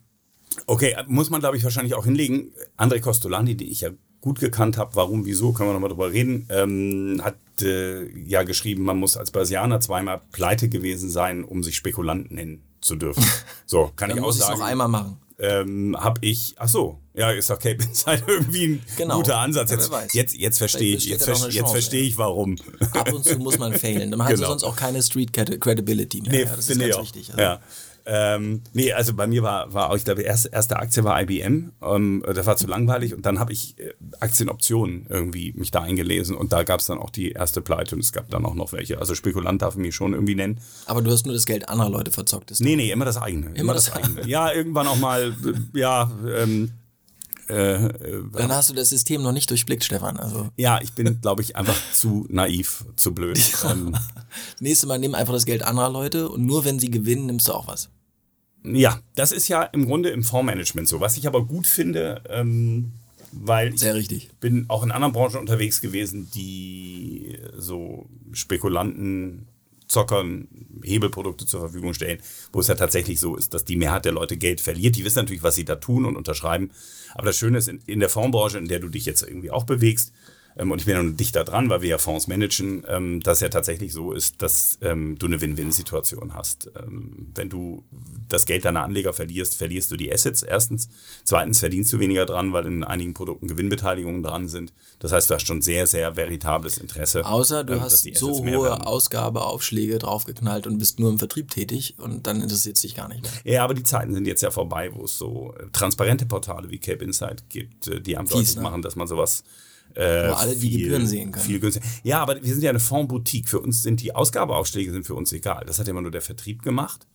Okay, muss man glaube ich wahrscheinlich auch hinlegen. André Costolani, die ich ja gut gekannt habe, warum, wieso, können wir nochmal drüber reden, ähm, hat äh, ja geschrieben, man muss als Börsianer zweimal pleite gewesen sein, um sich Spekulant nennen zu dürfen. So, kann ich auch muss sagen. noch einmal machen. ähm, habe ich, ach so, ja, ist doch Cape Insight irgendwie ein Genau. guter Ansatz. Jetzt, jetzt, jetzt verstehe ich, jetzt, ver- jetzt verstehe ich, warum. Ab und zu muss man failen. Dann hast du Genau. sonst auch keine Street Credi- Credibility mehr. Nee, ja, das ist ganz ich auch. wichtig. Also. Ja. Ähm, nee, also bei mir war, war auch, ich glaube, erste, erste Aktie war IBM. Ähm, das war zu langweilig und dann habe ich äh, Aktienoptionen irgendwie mich da eingelesen und da gab es dann auch die erste Pleite und es gab dann auch noch welche. Also Spekulant darf ich mich schon irgendwie nennen. Aber du hast nur das Geld anderer Leute verzockt. Ist Nee, nee, immer das eigene. Immer, das, das eigene. Ja, irgendwann auch mal, äh, ja, ähm, äh, äh, Dann hast du das System noch nicht durchblickt, Stefan. Also ja, ich bin, glaube ich, einfach zu naiv, zu blöd. Ähm, nächstes Mal nimm einfach das Geld anderer Leute und nur wenn sie gewinnen, nimmst du auch was. Ja, das ist ja im Grunde im Fondsmanagement so. Was ich aber gut finde, ähm, weil ich Sehr richtig. bin auch in anderen Branchen unterwegs gewesen, die so Spekulanten, Zockern Hebelprodukte zur Verfügung stellen, wo es ja tatsächlich so ist, dass die Mehrheit der Leute Geld verliert. Die wissen natürlich, was sie da tun und unterschreiben. Aber das Schöne ist, in, in der Fondsbranche, in der du dich jetzt irgendwie auch bewegst, und ich bin ja nun dichter dran, weil wir ja Fonds managen, ähm, dass ja tatsächlich so ist, dass ähm, du eine Win-Win-Situation hast. Ähm, wenn du das Geld deiner Anleger verlierst, verlierst du die Assets erstens. Zweitens verdienst du weniger dran, weil in einigen Produkten Gewinnbeteiligungen dran sind. Das heißt, du hast schon sehr, sehr veritables Interesse. Außer du ähm, hast so hohe. Ausgabeaufschläge draufgeknallt und bist nur im Vertrieb tätig und dann interessiert es dich gar nicht mehr. Ja, aber die Zeiten sind jetzt ja vorbei, wo es so äh, transparente Portale wie Cape Insight gibt, äh, die Fies, deutlich ne? machen, dass man sowas äh, Wo alle die Gebühren sehen können. Viel günstiger. Ja, aber wir sind ja eine Fondsboutique. Für uns sind die Ausgabeaufschläge sind für uns egal. Das hat ja immer nur der Vertrieb gemacht.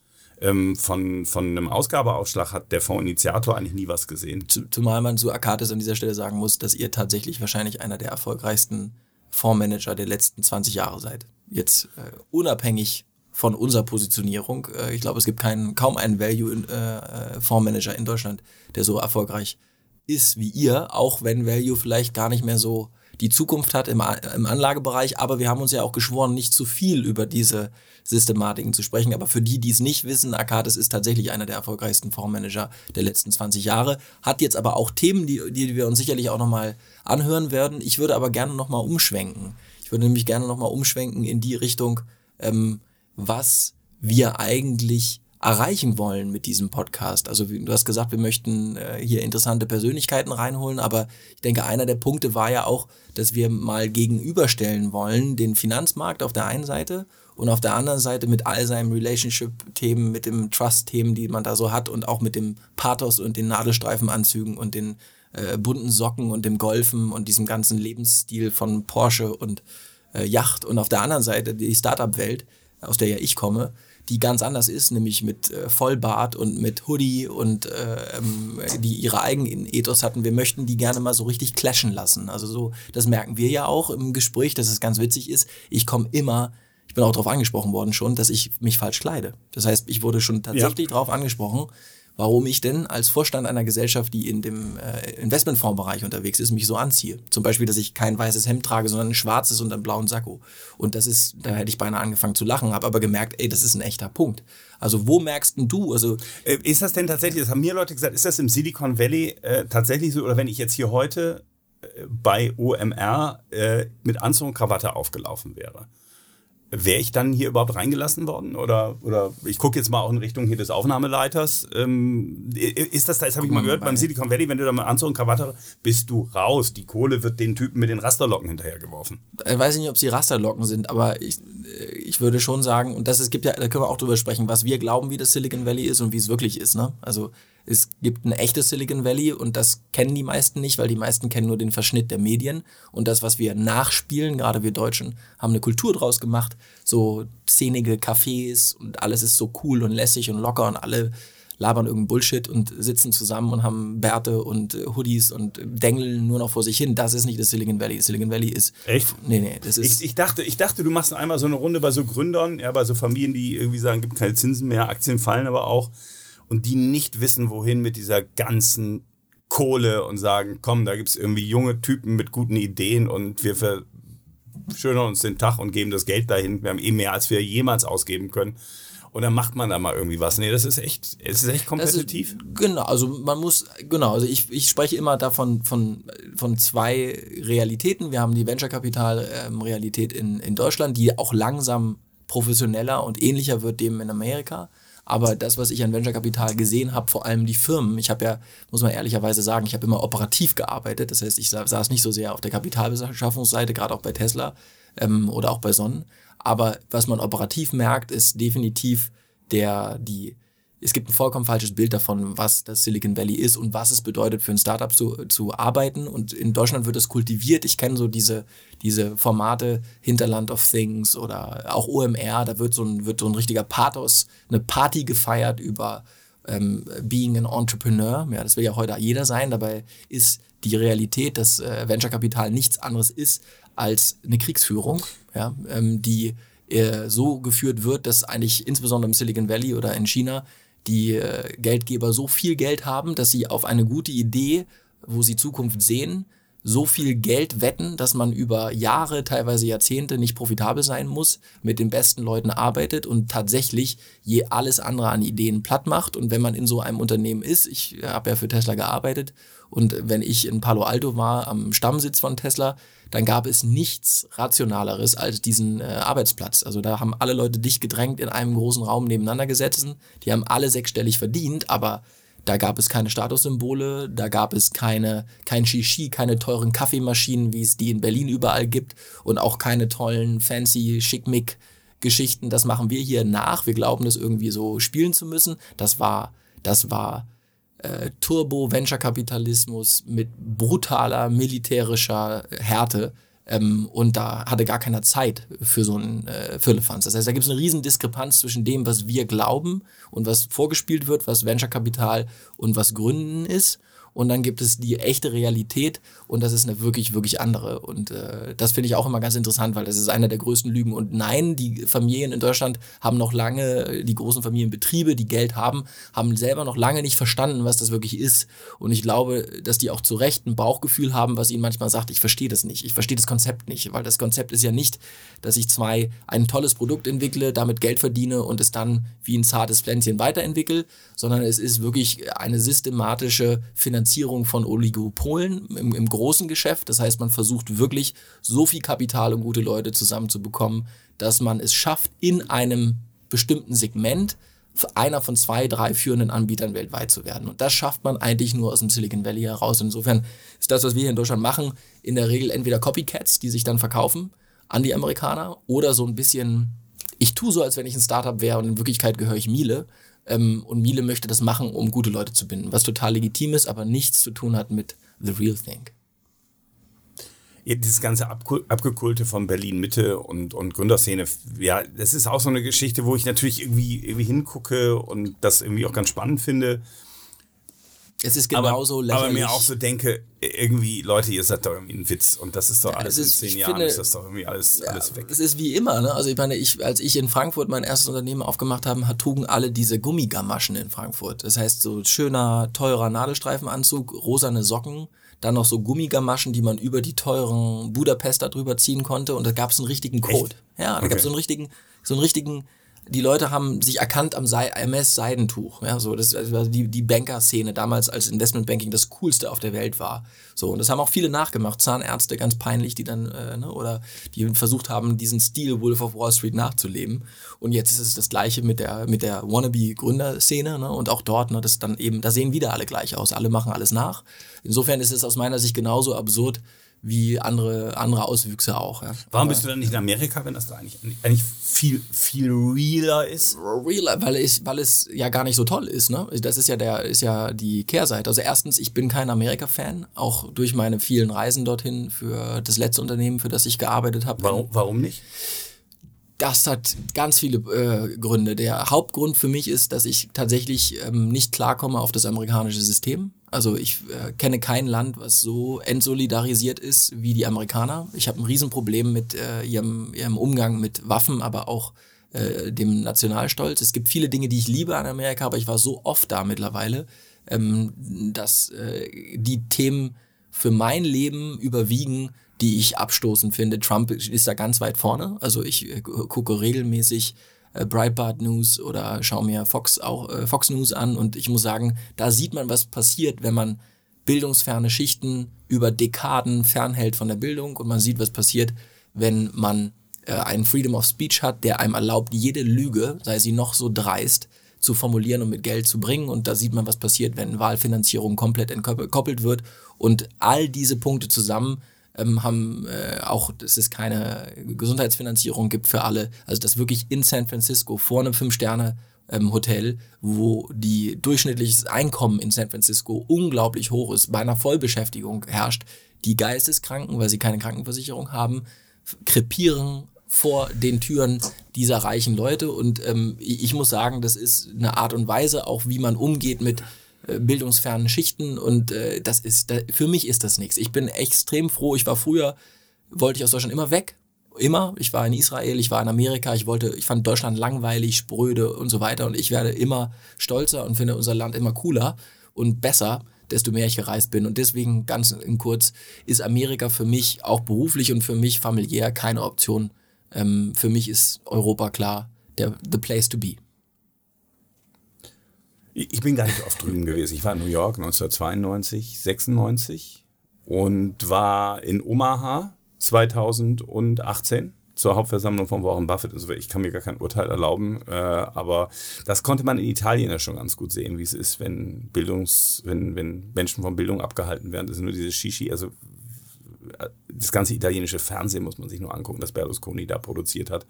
Ähm, von, von einem Ausgabeaufschlag hat der Fondsinitiator eigentlich nie was gesehen. Zu- Zumal man zu Akatis an dieser Stelle sagen muss, dass ihr tatsächlich wahrscheinlich einer der erfolgreichsten Fondsmanager der letzten 20 Jahre seid. Jetzt äh, unabhängig von unserer Positionierung. Äh, ich glaube, es gibt keinen, kaum einen Value-Fondsmanager in Deutschland, der so erfolgreich ist wie ihr, auch wenn Value vielleicht gar nicht mehr so die Zukunft hat im, im Anlagebereich. Aber wir haben uns ja auch geschworen, nicht zu viel über diese Systematiken zu sprechen. Aber für die, die es nicht wissen, Arcadis ist tatsächlich einer der erfolgreichsten Fondsmanager der letzten 20 Jahre. Hat jetzt aber auch Themen, die, die wir uns sicherlich auch nochmal anhören werden. Ich würde aber gerne nochmal umschwenken. Ich würde nämlich gerne nochmal umschwenken in die Richtung, ähm, was wir eigentlich erreichen wollen mit diesem Podcast. Also du hast gesagt, wir möchten äh, hier interessante Persönlichkeiten reinholen, aber ich denke, einer der Punkte war ja auch, dass wir mal gegenüberstellen wollen, den Finanzmarkt auf der einen Seite und auf der anderen Seite mit all seinen Relationship-Themen, mit dem Trust-Themen, die man da so hat und auch mit dem Pathos und den Nadelstreifenanzügen und den äh, bunten Socken und dem Golfen und diesem ganzen Lebensstil von Porsche und äh, Yacht und auf der anderen Seite die Startup-Welt, aus der ja ich komme, die ganz anders ist, nämlich mit äh, Vollbart und mit Hoodie und äh, ähm, die ihre eigenen Ethos hatten. Wir möchten die gerne mal so richtig clashen lassen. Also so, das merken wir ja auch im Gespräch, dass es ganz witzig ist. Ich komme immer, ich bin auch darauf angesprochen worden schon, dass ich mich falsch kleide. Das heißt, ich wurde schon tatsächlich darauf angesprochen, warum ich denn als Vorstand einer Gesellschaft, die in dem äh, Investmentfondsbereich unterwegs ist, mich so anziehe. Zum Beispiel, dass ich kein weißes Hemd trage, sondern ein schwarzes und einen blauen Sakko. Und das ist, da hätte ich beinahe angefangen zu lachen, habe aber gemerkt, ey, das ist ein echter Punkt. Also wo merkst denn du, also Äh, Ist das denn tatsächlich, das haben mir Leute gesagt, ist das im Silicon Valley äh, tatsächlich so, oder wenn ich jetzt hier heute äh, bei OMR äh, mit Anzug und Krawatte aufgelaufen wäre, wäre ich dann hier überhaupt reingelassen worden? Oder, oder ich gucke jetzt mal auch in Richtung hier des Aufnahmeleiters. Ähm, ist das, das habe ich mal mal gehört, bei. beim Silicon Valley, wenn du da mit Anzug und Krawatte bist du raus. Die Kohle wird den Typen mit den Rasterlocken hinterhergeworfen. ich weiß nicht, ob sie Rasterlocken sind, aber ich, ich würde schon sagen, und das es gibt ja, da können wir auch drüber sprechen, was wir glauben, wie das Silicon Valley ist und wie es wirklich ist. Ne? Also es gibt ein echtes Silicon Valley und das kennen die meisten nicht, weil die meisten kennen nur den Verschnitt der Medien und das, was wir nachspielen, gerade wir Deutschen, haben eine Kultur draus gemacht, so zähnige Cafés und alles ist so cool und lässig und locker und alle labern irgendeinen Bullshit und sitzen zusammen und haben Bärte und äh, Hoodies und dengeln nur noch vor sich hin. Das ist nicht das Silicon Valley. Das Silicon Valley ist. Echt? Nee, nee, das ist. Ich, ich, dachte, ich dachte, du machst einmal so eine Runde bei so Gründern, ja, bei so Familien, die irgendwie sagen, gibt keine Zinsen mehr, Aktien fallen aber auch und die nicht wissen, wohin mit dieser ganzen Kohle und sagen, komm, da gibt es irgendwie junge Typen mit guten Ideen und wir verschönern uns den Tag und geben das Geld dahin. Wir haben eh mehr, als wir jemals ausgeben können. Und dann macht man da mal irgendwie was. Nee, das ist echt, es ist echt kompetitiv. Ist, genau, also man muss, genau, also ich, ich spreche immer davon von, von zwei Realitäten. Wir haben die Venture-Kapital-Realität ähm, in, in Deutschland, die auch langsam professioneller und ähnlicher wird dem in Amerika. Aber das, was ich an Venture Capital gesehen habe, vor allem die Firmen, ich habe ja, muss man ehrlicherweise sagen, ich habe immer operativ gearbeitet. Das heißt, ich saß nicht so sehr auf der Kapitalbeschaffungsseite, gerade auch bei Tesla ähm, oder auch bei Sonnen. Aber was man operativ merkt, ist definitiv der, die, es gibt ein vollkommen falsches Bild davon, was das Silicon Valley ist und was es bedeutet, für ein Startup zu, zu arbeiten. Und in Deutschland wird es kultiviert. Ich kenne so diese, diese Formate Hinterland of Things oder auch OMR, da wird so ein, wird so ein richtiger Pathos, eine Party gefeiert über ähm, Being an Entrepreneur. Ja, das will ja heute jeder sein. Dabei ist die Realität, dass äh, Venture Capital nichts anderes ist als eine Kriegsführung, ja, ähm, die äh, so geführt wird, dass eigentlich insbesondere im Silicon Valley oder in China die äh, Geldgeber so viel Geld haben, dass sie auf eine gute Idee, wo sie Zukunft sehen, so viel Geld wetten, dass man über Jahre, teilweise Jahrzehnte nicht profitabel sein muss, mit den besten Leuten arbeitet und tatsächlich je alles andere an Ideen platt macht. Und wenn man in so einem Unternehmen ist, ich habe ja für Tesla gearbeitet und wenn ich in Palo Alto war, am Stammsitz von Tesla, dann gab es nichts Rationaleres als diesen äh, Arbeitsplatz. Also da haben alle Leute dicht gedrängt in einem großen Raum nebeneinander gesessen. Die haben alle sechsstellig verdient, aber da gab es keine Statussymbole, da gab es keine, kein Shishi, keine teuren Kaffeemaschinen, wie es die in Berlin überall gibt und auch keine tollen, fancy, schickmick Geschichten. Das machen wir hier nach. Wir glauben, das irgendwie so spielen zu müssen. Das war, das war äh, Turbo-Venture-Kapitalismus mit brutaler militärischer Härte ähm, und da hatte gar keiner Zeit für so einen äh, Firlefanz. Das heißt, da gibt es eine riesen Diskrepanz zwischen dem, was wir glauben und was vorgespielt wird, was Venture-Kapital und was Gründen ist und dann gibt es die echte Realität und das ist eine wirklich, wirklich andere. Und äh, das finde ich auch immer ganz interessant, weil das ist einer der größten Lügen. Und nein, die Familien in Deutschland haben noch lange, die großen Familienbetriebe, die Geld haben, haben selber noch lange nicht verstanden, was das wirklich ist. Und ich glaube, dass die auch zu Recht ein Bauchgefühl haben, was ihnen manchmal sagt, ich verstehe das nicht, ich verstehe das Konzept nicht, weil das Konzept ist ja nicht, dass ich zwei ein tolles Produkt entwickle, damit Geld verdiene und es dann wie ein zartes Pflänzchen weiterentwickle, sondern es ist wirklich eine systematische Finanzierung Finanzierung von Oligopolen im, im großen Geschäft. Das heißt, man versucht wirklich so viel Kapital und gute Leute zusammenzubekommen, dass man es schafft, in einem bestimmten Segment einer von zwei, drei führenden Anbietern weltweit zu werden. Und das schafft man eigentlich nur aus dem Silicon Valley heraus. Insofern ist das, was wir hier in Deutschland machen, in der Regel entweder Copycats, die sich dann verkaufen an die Amerikaner, oder so ein bisschen, ich tue so, als wenn ich ein Startup wäre und in Wirklichkeit gehöre ich Miele ähm, und Miele möchte das machen, um gute Leute zu binden, was total legitim ist, aber nichts zu tun hat mit The Real Thing. Ja, dieses ganze Abgekulte von Berlin Mitte und, und Gründerszene, ja, das ist auch so eine Geschichte, wo ich natürlich irgendwie, irgendwie hingucke und das irgendwie auch ganz spannend finde. Es ist genauso aber, lächerlich. Aber mir auch so denke, irgendwie, Leute, ihr seid doch irgendwie ein Witz und das ist doch ja, alles ist, in zehn Jahren finde, ist das doch irgendwie alles, ja, alles weg. Es ist wie immer, ne? Also ich meine, ich, als ich in Frankfurt mein erstes Unternehmen aufgemacht habe, trugen alle diese Gummigamaschen in Frankfurt. Das heißt, so schöner, teurer Nadelstreifenanzug, rosane Socken, dann noch so Gummigamaschen, die man über die teuren Budapester drüber ziehen konnte und da gab es einen richtigen Code. Echt? Ja, da okay. gab es so einen richtigen, so einen richtigen die Leute haben sich erkannt am MS-Seidentuch. Ja, so, das also die, die Banker-Szene damals als Investmentbanking das coolste auf der Welt war. So, und das haben auch viele nachgemacht. Zahnärzte, ganz peinlich, die dann, äh, ne, oder die versucht haben, diesen Stil Wolf of Wall Street nachzuleben. Und jetzt ist es das Gleiche mit der, mit der Wannabe-Gründerszene, ne, und auch dort, ne, das dann eben, da sehen wieder alle gleich aus. Alle machen alles nach. Insofern ist es aus meiner Sicht genauso absurd, wie andere, andere Auswüchse auch. Ja. Warum bist du dann nicht in Amerika, wenn das da eigentlich, eigentlich viel, viel realer ist? Realer, weil, ich, weil es ja gar nicht so toll ist. Ne? Das ist ja, der, ist ja die Kehrseite. Also erstens, ich bin kein Amerika-Fan, auch durch meine vielen Reisen dorthin für das letzte Unternehmen, für das ich gearbeitet habe. Warum, warum nicht? Das hat ganz viele äh, Gründe. Der Hauptgrund für mich ist, dass ich tatsächlich ähm, nicht klarkomme auf das amerikanische System. Also ich äh, kenne kein Land, was so entsolidarisiert ist wie die Amerikaner. Ich habe ein Riesenproblem mit äh, ihrem, ihrem Umgang mit Waffen, aber auch äh, dem Nationalstolz. Es gibt viele Dinge, die ich liebe an Amerika, aber ich war so oft da mittlerweile, ähm, dass äh, die Themen für mein Leben überwiegen, die ich abstoßend finde. Trump ist da ganz weit vorne. Also ich äh, gucke regelmäßig äh, Breitbart News oder schaue mir Fox auch äh, Fox News an und ich muss sagen, da sieht man, was passiert, wenn man bildungsferne Schichten über Dekaden fernhält von der Bildung und man sieht, was passiert, wenn man äh, einen Freedom of Speech hat, der einem erlaubt, jede Lüge, sei sie noch so dreist, zu formulieren und mit Geld zu bringen. Und da sieht man, was passiert, wenn Wahlfinanzierung komplett entkoppelt wird. Und all diese Punkte zusammen ähm, haben äh, auch, dass es keine Gesundheitsfinanzierung gibt für alle. Also das wirklich in San Francisco vor einem Fünf-Sterne ähm, Hotel, wo die durchschnittliches Einkommen in San Francisco unglaublich hoch ist, bei einer Vollbeschäftigung herrscht, die Geisteskranken, weil sie keine Krankenversicherung haben, krepieren vor den Türen dieser reichen Leute. Und ähm, ich muss sagen, das ist eine Art und Weise, auch wie man umgeht mit bildungsfernen Schichten und äh, das ist, da, für mich ist das nichts. Ich bin extrem froh. Ich war früher, wollte ich aus Deutschland immer weg. Immer. Ich war in Israel, ich war in Amerika, ich wollte, ich fand Deutschland langweilig, spröde und so weiter und ich werde immer stolzer und finde unser Land immer cooler und besser, desto mehr ich gereist bin. Und deswegen ganz in kurz ist Amerika für mich auch beruflich und für mich familiär keine Option. Ähm, für mich ist Europa klar der the place to be. Ich bin gar nicht oft drüben gewesen. Ich war in New York 1992, 96 und war in Omaha 2018 zur Hauptversammlung von Warren Buffett. Also ich kann mir gar kein Urteil erlauben, äh, aber das konnte man in Italien ja schon ganz gut sehen, wie es ist, wenn Bildungs, wenn, wenn Menschen von Bildung abgehalten werden. Das sind nur diese Shishi, also das ganze italienische Fernsehen muss man sich nur angucken, das Berlusconi da produziert hat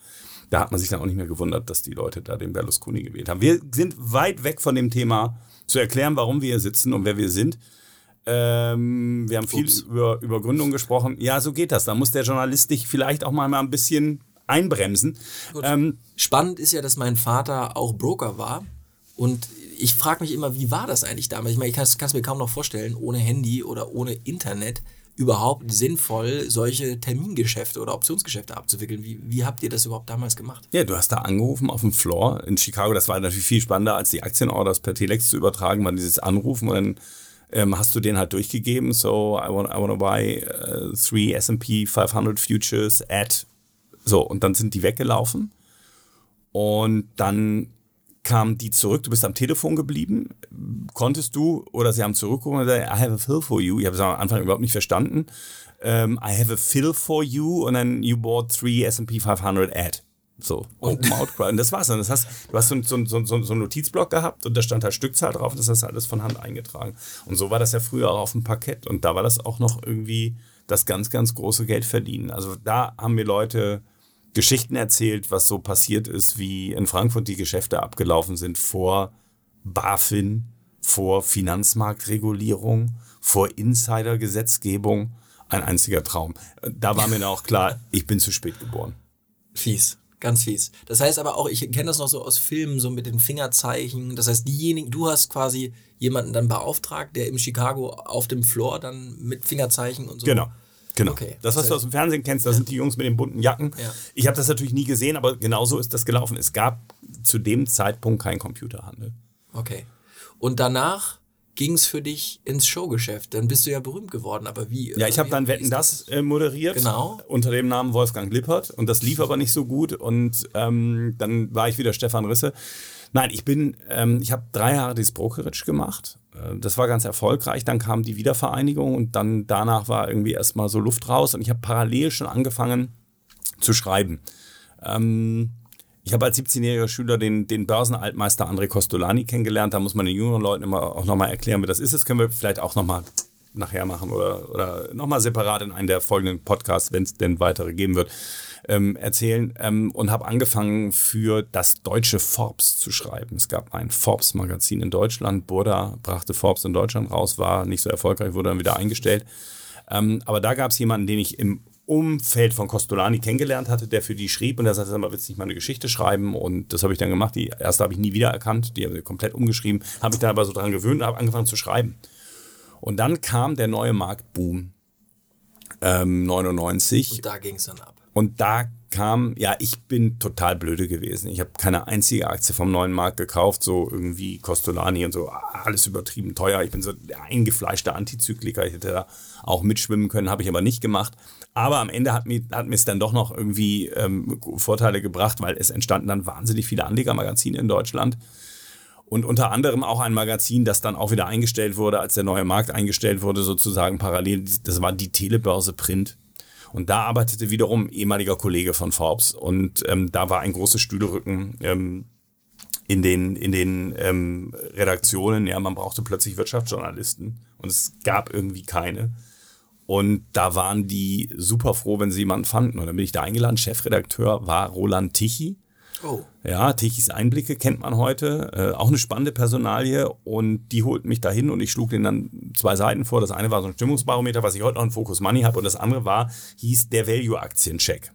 da hat man sich dann auch nicht mehr gewundert, dass die Leute da den Berlusconi gewählt haben. Wir sind weit weg von dem Thema zu erklären, warum wir hier sitzen und wer wir sind. Ähm, wir haben viel über, über Gründung gesprochen. Ja, so geht das. Da muss der Journalist dich vielleicht auch mal, mal ein bisschen einbremsen. Ähm, Spannend ist ja, dass mein Vater auch Broker war. Und ich frage mich immer, wie war das eigentlich damals? Ich meine, ich kann es mir kaum noch vorstellen, ohne Handy oder ohne Internet überhaupt sinnvoll, solche Termingeschäfte oder Optionsgeschäfte abzuwickeln? Wie, wie habt ihr das überhaupt damals gemacht? Ja, du hast da angerufen auf dem Floor in Chicago. Das war natürlich viel spannender, als die Aktienorders per Telex zu übertragen, war dieses Anrufen und dann ähm, hast du den halt durchgegeben. So, I want, I want to buy uh, three S&P 500 Futures at so und dann sind die weggelaufen und dann kamen die zurück, du bist am Telefon geblieben, konntest du, oder sie haben zurückgekommen und gesagt, I have a fill for you. Ich habe es am Anfang überhaupt nicht verstanden. Um, ähm, I have a fill for you und dann you bought three S&P 500 ad. So, Open Outcry. Und das war's dann. Das heißt, du hast so, so, so, so, einen Notizblock gehabt und da stand halt Stückzahl drauf und das hast du alles von Hand eingetragen. Und so war das ja früher auch auf dem Parkett. Und da war das auch noch irgendwie das ganz, ganz große Geld verdienen. Also da haben mir Leute Geschichten erzählt, was so passiert ist, wie in Frankfurt die Geschäfte abgelaufen sind vor BaFin, vor Finanzmarktregulierung, vor Insidergesetzgebung. Ein einziger Traum. Da war mir dann auch klar, ich bin zu spät geboren. Fies. Ganz fies. Das heißt aber auch, ich kenne das noch so aus Filmen, so mit den Fingerzeichen. Das heißt, diejenigen, du hast quasi jemanden dann beauftragt, der im Chicago auf dem Floor dann mit Fingerzeichen und so. Genau. Genau. Okay. Das, was du aus dem Fernsehen kennst, da ja. sind die Jungs mit den bunten Jacken. Ja. Ich habe das natürlich nie gesehen, aber genauso ist das gelaufen. Es gab zu dem Zeitpunkt keinen Computerhandel. Okay. Und danach ging es für dich ins Showgeschäft. Dann bist du ja berühmt geworden, aber wie? Ja, ich habe dann Wetten das äh, moderiert. Genau. Unter dem Namen Wolfgang Lippert. Und das lief aber nicht so gut. Und ähm, dann war ich wieder Stefan Risse. Nein, ich bin, ähm, ich habe drei Jahre dieses Brokerage gemacht äh, das war ganz erfolgreich. Dann kam die Wiedervereinigung und dann danach war irgendwie erstmal so Luft raus und ich habe parallel schon angefangen zu schreiben. Ähm, ich habe als 17-jähriger Schüler den, den Börsenaltmeister André Costolani kennengelernt. Da muss man den jüngeren Leuten immer auch nochmal erklären, wie das ist. Das können wir vielleicht auch nochmal nachher machen oder, oder nochmal separat in einem der folgenden Podcasts, wenn es denn weitere geben wird, ähm, erzählen. Ähm, und habe angefangen für das deutsche Forbes zu schreiben. Es gab ein Forbes-Magazin in Deutschland. Burda brachte Forbes in Deutschland raus, war nicht so erfolgreich, wurde dann wieder eingestellt. Ähm, aber da gab es jemanden, den ich im Umfeld von Costolani kennengelernt hatte, der für die schrieb und der sagte, sag mal, willst du nicht mal eine Geschichte schreiben? Und das habe ich dann gemacht. Die erste habe ich nie wieder erkannt, die haben sie komplett umgeschrieben, habe mich dann aber so dran gewöhnt und habe angefangen zu schreiben. Und dann kam der neue Marktboom ähm, 99. Und da ging es dann ab. Und da kam, ja, ich bin total blöde gewesen. Ich habe keine einzige Aktie vom neuen Markt gekauft, so irgendwie Costolani und so, alles übertrieben teuer. Ich bin so der eingefleischte Antizykliker. Ich hätte da auch mitschwimmen können, habe ich aber nicht gemacht. Aber am Ende hat mir, hat es dann doch noch irgendwie ähm, Vorteile gebracht, weil es entstanden dann wahnsinnig viele Anlegermagazine in Deutschland. Und unter anderem auch ein Magazin, das dann auch wieder eingestellt wurde, als der neue Markt eingestellt wurde, sozusagen parallel. Das war die Telebörse Print. Und da arbeitete wiederum ehemaliger Kollege von Forbes. Und ähm, da war ein großes Stühlerücken ähm, in den, in den ähm, Redaktionen. Ja, man brauchte plötzlich Wirtschaftsjournalisten. Und es gab irgendwie keine. Und da waren die super froh, wenn sie jemanden fanden. Und dann bin ich da eingeladen. Chefredakteur war Roland Tichy. Oh. Ja, Tichys Einblicke kennt man heute. Äh, auch eine spannende Personalie. Und die holten mich dahin und ich schlug denen dann zwei Seiten vor. Das eine war so ein Stimmungsbarometer, was ich heute noch in Focus Money habe. Und das andere war, hieß der Value-Aktien-Check.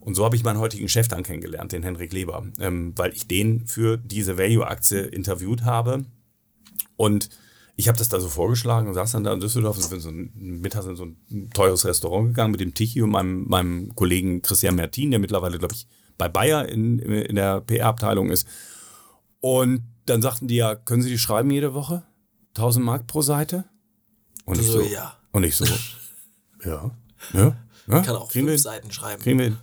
Und so habe ich meinen heutigen Chef dann kennengelernt, den Henrik Leber, ähm, weil ich den für diese Value-Aktie interviewt habe. Und ich habe das da so vorgeschlagen und saß dann da in Düsseldorf und bin so mittags in so ein teures Restaurant gegangen mit dem Tichy und meinem, meinem Kollegen Christian Mertin, der mittlerweile, glaube ich, bei Bayer in, in der PR-Abteilung ist. Und dann sagten die ja, können Sie die schreiben jede Woche? 1000 Mark pro Seite? Und ich so, ja. Und ich so, ja, ja. ja Kann auch fünf Seiten schreiben. Kriegen wir.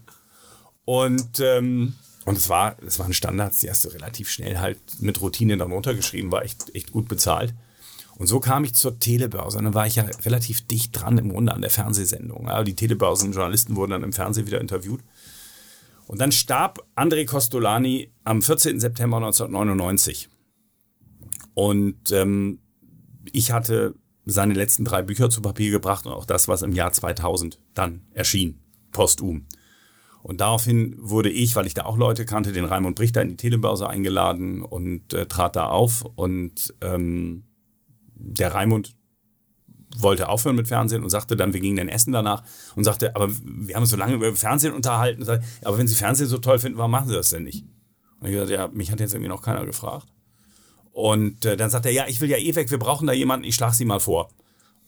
Und, ähm, und es war, es waren Standards, die hast du relativ schnell halt mit Routine dann runtergeschrieben, war echt, echt gut bezahlt. Und so kam ich zur Telebörse. Und dann war ich ja relativ dicht dran im Grunde an der Fernsehsendung. Ja, die Telebörsenjournalisten wurden dann im Fernsehen wieder interviewt. Und dann starb André Costolani am 14. September 1999. Und ähm, ich hatte seine letzten drei Bücher zu Papier gebracht und auch das, was im Jahr 2000 dann erschien, postum. Und daraufhin wurde ich, weil ich da auch Leute kannte, den Raimund Brichter in die Telebörse eingeladen und äh, trat da auf. Und ähm, der Raimund wollte aufhören mit Fernsehen und sagte dann, wir gingen dann essen danach und sagte, aber wir haben uns so lange über Fernsehen unterhalten. Sagte, aber wenn Sie Fernsehen so toll finden, warum machen Sie das denn nicht? Und ich sagte, ja, mich hat jetzt irgendwie noch keiner gefragt. Und äh, dann sagte er, ja, ich will ja eh weg, wir brauchen da jemanden, ich schlage Sie mal vor.